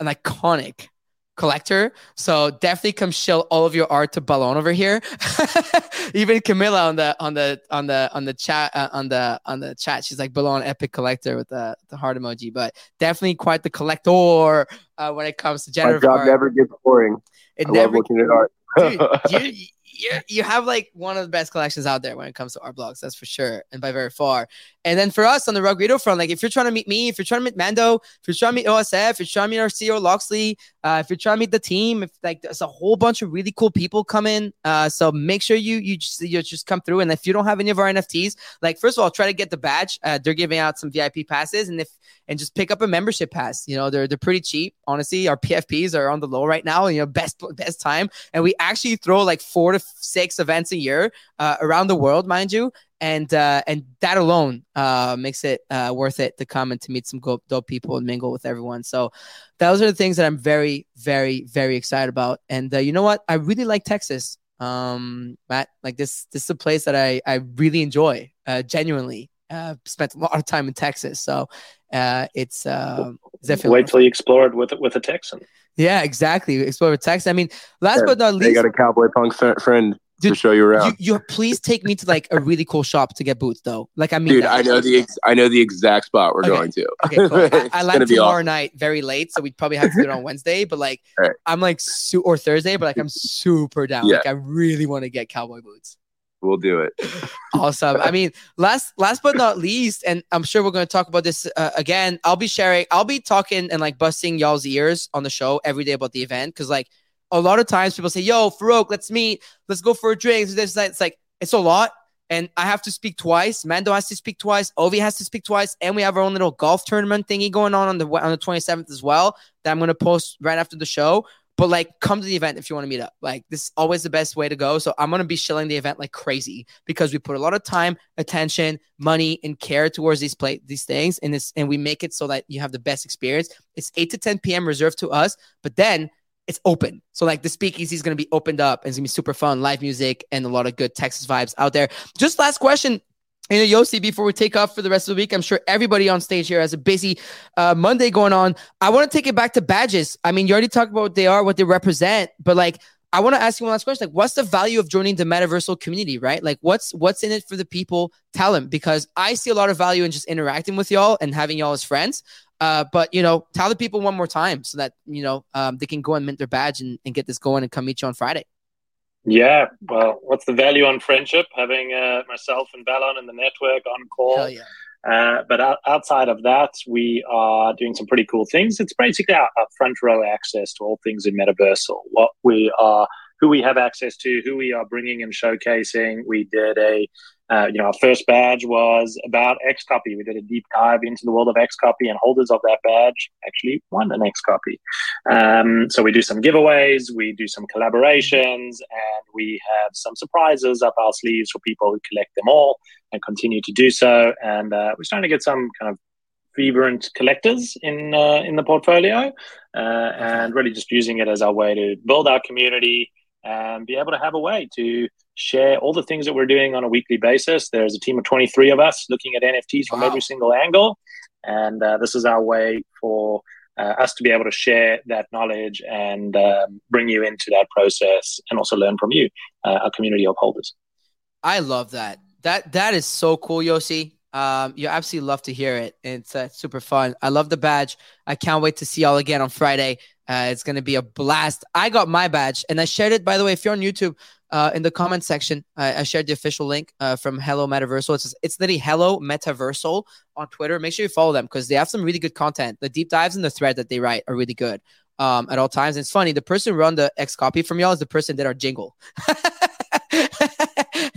an iconic collector. So definitely come show all of your art to Ballon over here. [LAUGHS] Even Camilla on the on the on the on the chat uh, on the on the chat, she's like Ballon epic collector with the the heart emoji. But definitely quite the collector uh, when it comes to My job art. never gets boring. it I never love looking at art. Dude, you, [LAUGHS] you, you have like one of the best collections out there when it comes to Art Blocks, that's for sure, and by very far. And then for us on the Rug Radio front, like if you're trying to meet me, if you're trying to meet Mando, if you're trying to meet OSF, if you're trying to meet our CEO Loxley, uh, if you're trying to meet the team, if like there's a whole bunch of really cool people coming, uh, so make sure you you just you just come through. And if you don't have any of our NFTs, like first of all, try to get the badge. Uh, they're giving out some VIP passes, and if and just pick up a membership pass. You know, they're they're pretty cheap. Honestly, our PFPs are on the low right now. You know, best best time, and we actually throw like four to six events a year uh, around the world, mind you. And uh, and that alone uh, makes it uh, worth it to come and to meet some dope, dope people and mingle with everyone. So those are the things that I'm very, very, very excited about. And uh, you know what? I really like Texas, um, Matt. Like this, this is a place that I I really enjoy. Uh, genuinely, uh, spent a lot of time in Texas, so uh, it's uh, definitely Wait till you explore it with with a Texan. yeah, exactly. Explore with Texas. I mean, last but not least, They got a cowboy punk fr- friend to show you around. you, you please take me to like a really cool shop to get boots, though. Like I mean, Dude. I know the ex- I know the exact spot we're Okay. going to. Okay, cool. I, [LAUGHS] I land tomorrow awesome. night very late, so we'd probably have to do it on Wednesday. But like, Alright. I'm like su- or Thursday, but like I'm super down. Yeah. Like I really want to get cowboy boots. We'll do it. [LAUGHS] Awesome. I mean, last last but not least, and I'm sure we're going to talk about this uh, again. I'll be sharing. I'll be talking and like busting y'all's ears on the show every day about the event because like a lot of times people say, "Yo, Farouk, let's meet. Let's go for a drink." So this. It's like it's a lot. And I have to speak twice. Mando has to speak twice. Ovi has to speak twice, and we have our own little golf tournament thingy going on on the on the 27th as well. That I'm gonna post right after the show. But like, come to the event if you want to meet up. Like, this is always the best way to go. So I'm gonna be shilling the event like crazy because we put a lot of time, attention, money, and care towards these play these things, and this and we make it so that you have the best experience. It's 8 to 10 p.m. reserved to us, but then it's open. So like the speakeasy is gonna be opened up and it's gonna be super fun, live music, and a lot of good Texas vibes out there. Just last question. You know, Yossi, before we take off for the rest of the week, I'm sure everybody on stage here has a busy uh, Monday going on. I want to take it back to badges. I mean, you already talked about what they are, what they represent, but like, I want to ask you one last question. Like, what's the value of joining the metaversal community, right? Like, what's what's in it for the people? Tell them because I see a lot of value in just interacting with y'all and having y'all as friends. Uh, but you know, tell the people one more time so that you know um, they can go and mint their badge and, and get this going and come meet you on Friday. Yeah, well, what's the value on friendship? Having uh, myself and Ballon in the network on call. Yeah. Uh, but out, outside of that, we are doing some pretty cool things. It's basically our, our front row access to all things in Metaversal. What we are, who we have access to, who we are bringing and showcasing. We did a, uh, you know, our first badge was about XCOPY. We did a deep dive into the world of XCOPY, and holders of that badge actually won an XCOPY. Um, so we do some giveaways, we do some collaborations, and we have some surprises up our sleeves for people who collect them all and continue to do so. And uh, we're starting to get some kind of vibrant collectors in uh, in the portfolio, uh, and really just using it as our way to build our community and be able to have a way to share all the things that we're doing on a weekly basis. There's a team of 23 of us looking at NFTs from Wow. every single angle, and uh, this is our way for uh, us to be able to share that knowledge and um, bring you into that process and also learn from you, uh, our community of holders. I love that. That that is so cool, Yossi. Um, you absolutely love to hear it. It's uh, super fun. I love the badge. I can't wait to see y'all again on Friday. Uh, it's gonna be a blast. I got my badge and I shared it. By the way, if you're on YouTube, uh, in the comment section, I, I shared the official link uh, from Hello Metaversal. It's it's literally Hello Metaversal on Twitter. Make sure you follow them because they have some really good content. The deep dives in the thread that they write are really good um, at all times. And it's funny. The person who run the XCOPY from y'all is the person that our jingle. [LAUGHS]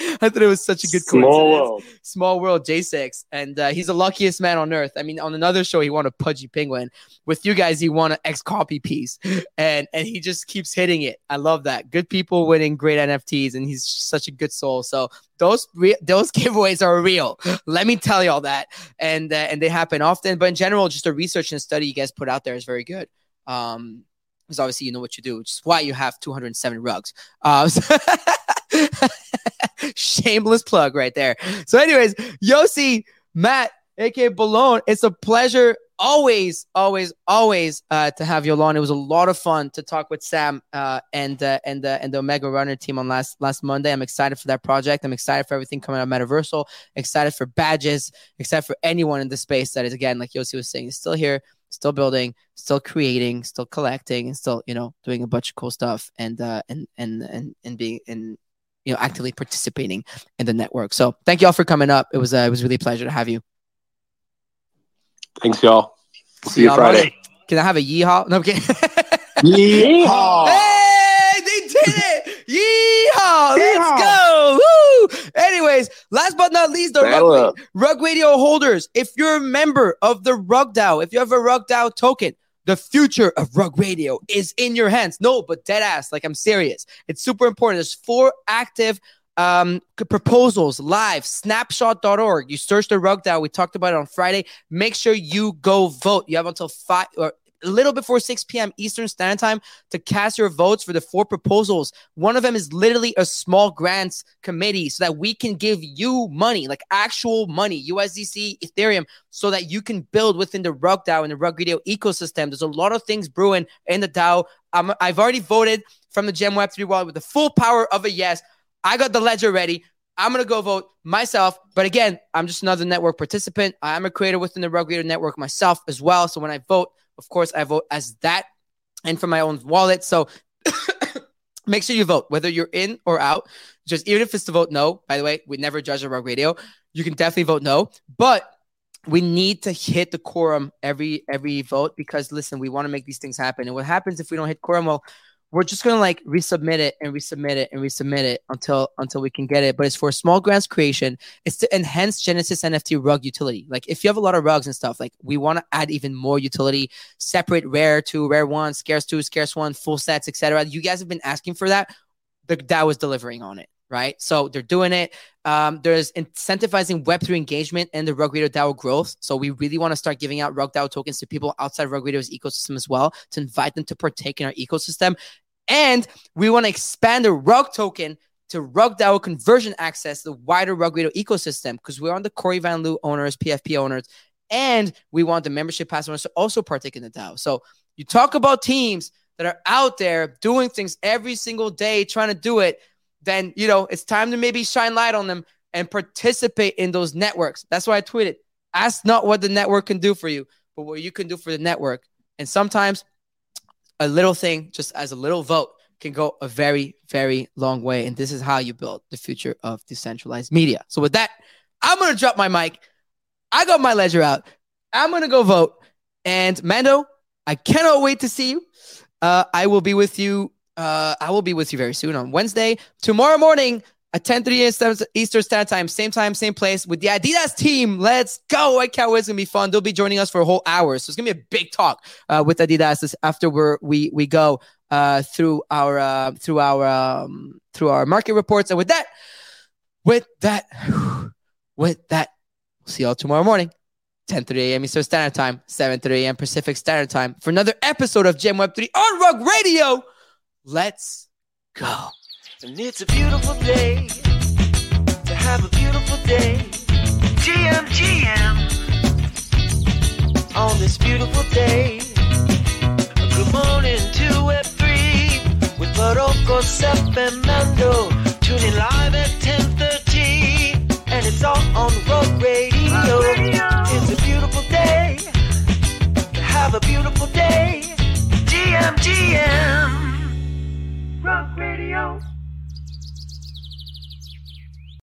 [LAUGHS] I thought it was such a good Small coincidence. world. Small World J6, and uh, he's the luckiest man on earth. I mean, on another show, he won a Pudgy Penguin. With you guys, he won an XCOPY piece, [LAUGHS] and and he just keeps hitting it. I love that. Good people winning great NFTs, and he's such a good soul. So those re- those [LAUGHS] giveaways are real. Let me tell y'all that, and uh, and they happen often. But in general, just the research and study you guys put out there is very good. Um, because obviously you know what you do, which is why you have 207 rugs. Uh, so- [LAUGHS] shameless plug right there. So, anyways, Yossi, Matt, aka Balone, it's a pleasure always, always, always uh, to have you on. It was a lot of fun to talk with Sam uh, and uh, and uh, and the Omega Runner team on last last Monday. I'm excited for that project. I'm excited for everything coming out of Metaversal. Excited for badges. Excited for anyone in the space that is again, like Yossi was saying, is still here, still building, still creating, still collecting, and still you know doing a bunch of cool stuff and uh, and and and and being and you know actively participating in the network. So thank you all for coming up. It was uh, it was really a pleasure to have you. Thanks, y'all. We'll see you y'all Friday. Monday. Can I have a yeehaw? No, I'm kidding. [LAUGHS] Yeehaw! Hey, they did it! Yeehaw! Let's go! Woo! Anyways, last but not least, the rug, rug Radio holders. If you're a member of the Rug DAO, if you have a Rug DAO token, The future of Rug Radio is in your hands. No, but dead ass. Like I'm serious. It's super important. There's four active um, proposals live. Snapshot.org. You search the Rug DAO. We talked about it on Friday. Make sure you go vote. You have until five or a little before 6 p.m. Eastern Standard Time to cast your votes for the four proposals. One of them is literally a small grants committee so that we can give you money, like actual money, USDC, Ethereum, so that you can build within the Rug DAO and the Rug Radio ecosystem. There's a lot of things brewing in the DAO. I'm, I've already voted from the GM Web3 wallet with the full power of a yes. I got the ledger ready. I'm gonna go vote myself. But again, I'm just another network participant. I'm a creator within the Rug Radio network myself as well. So when I vote, of course, I vote as that and from my own wallet. So [COUGHS] make sure you vote, whether you're in or out. Just even if it's to vote no, by the way, we never judge a Rug Radio. You can definitely vote no. But we need to hit the quorum every every vote because listen, we want to make these things happen. And what happens if we don't hit quorum? Well, we're just gonna like resubmit it and resubmit it and resubmit it until until we can get it. But it's for small grants creation. It's to enhance Genesis NFT rug utility. Like if you have a lot of rugs and stuff, like we want to add even more utility, separate rare two, rare one, scarce two, scarce one, full sets, etc. You guys have been asking for that. The DAO is delivering on it, right? So they're doing it. Um, there's incentivizing Web3 engagement and the Rug Radio DAO growth. So we really want to start giving out Rug DAO tokens to people outside Rug Radio's ecosystem as well to invite them to partake in our ecosystem. And we want to expand the Rug token to Rug DAO conversion access the wider Rug Radio ecosystem because we're on the Cory Van Lew owners, PFP owners, and we want the membership pass owners to also partake in the DAO. So you talk about teams that are out there doing things every single day, trying to do it, then you know it's time to maybe shine light on them and participate in those networks. That's why I tweeted, ask not what the network can do for you, but what you can do for the network. And sometimes a little thing, just as a little vote, can go a very, very long way. And this is how you build the future of decentralized media. So with that, I'm gonna drop my mic. I got my ledger out. I'm gonna go vote. And Mando, I cannot wait to see you. Uh, I will be with you. Uh, I will be with you very soon on Wednesday. Tomorrow morning at 10 30 Eastern Standard Time, same time, same place with the Adidas team. Let's go. I can't wait. It's gonna be fun. They'll be joining us for a whole hour. So it's gonna be a big talk uh, with Adidas after we're, we we go uh, through our uh, through our um, through our market reports. And with that, with that, [SIGHS] with that, we'll see y'all tomorrow morning. 10:30 a.m. Eastern Standard Time, 7:30 a.m. Pacific Standard Time for another episode of GM Web 3 on Rug Radio. Let's go. And it's a beautiful day to have a beautiful day. GM, GM. On this beautiful day. Good morning to Web3 with Barocco, Sep, and Mando. Tuning live at 10.30. And it's all on Rug Radio. It's a beautiful day to have a beautiful day. GM, GM. Radio.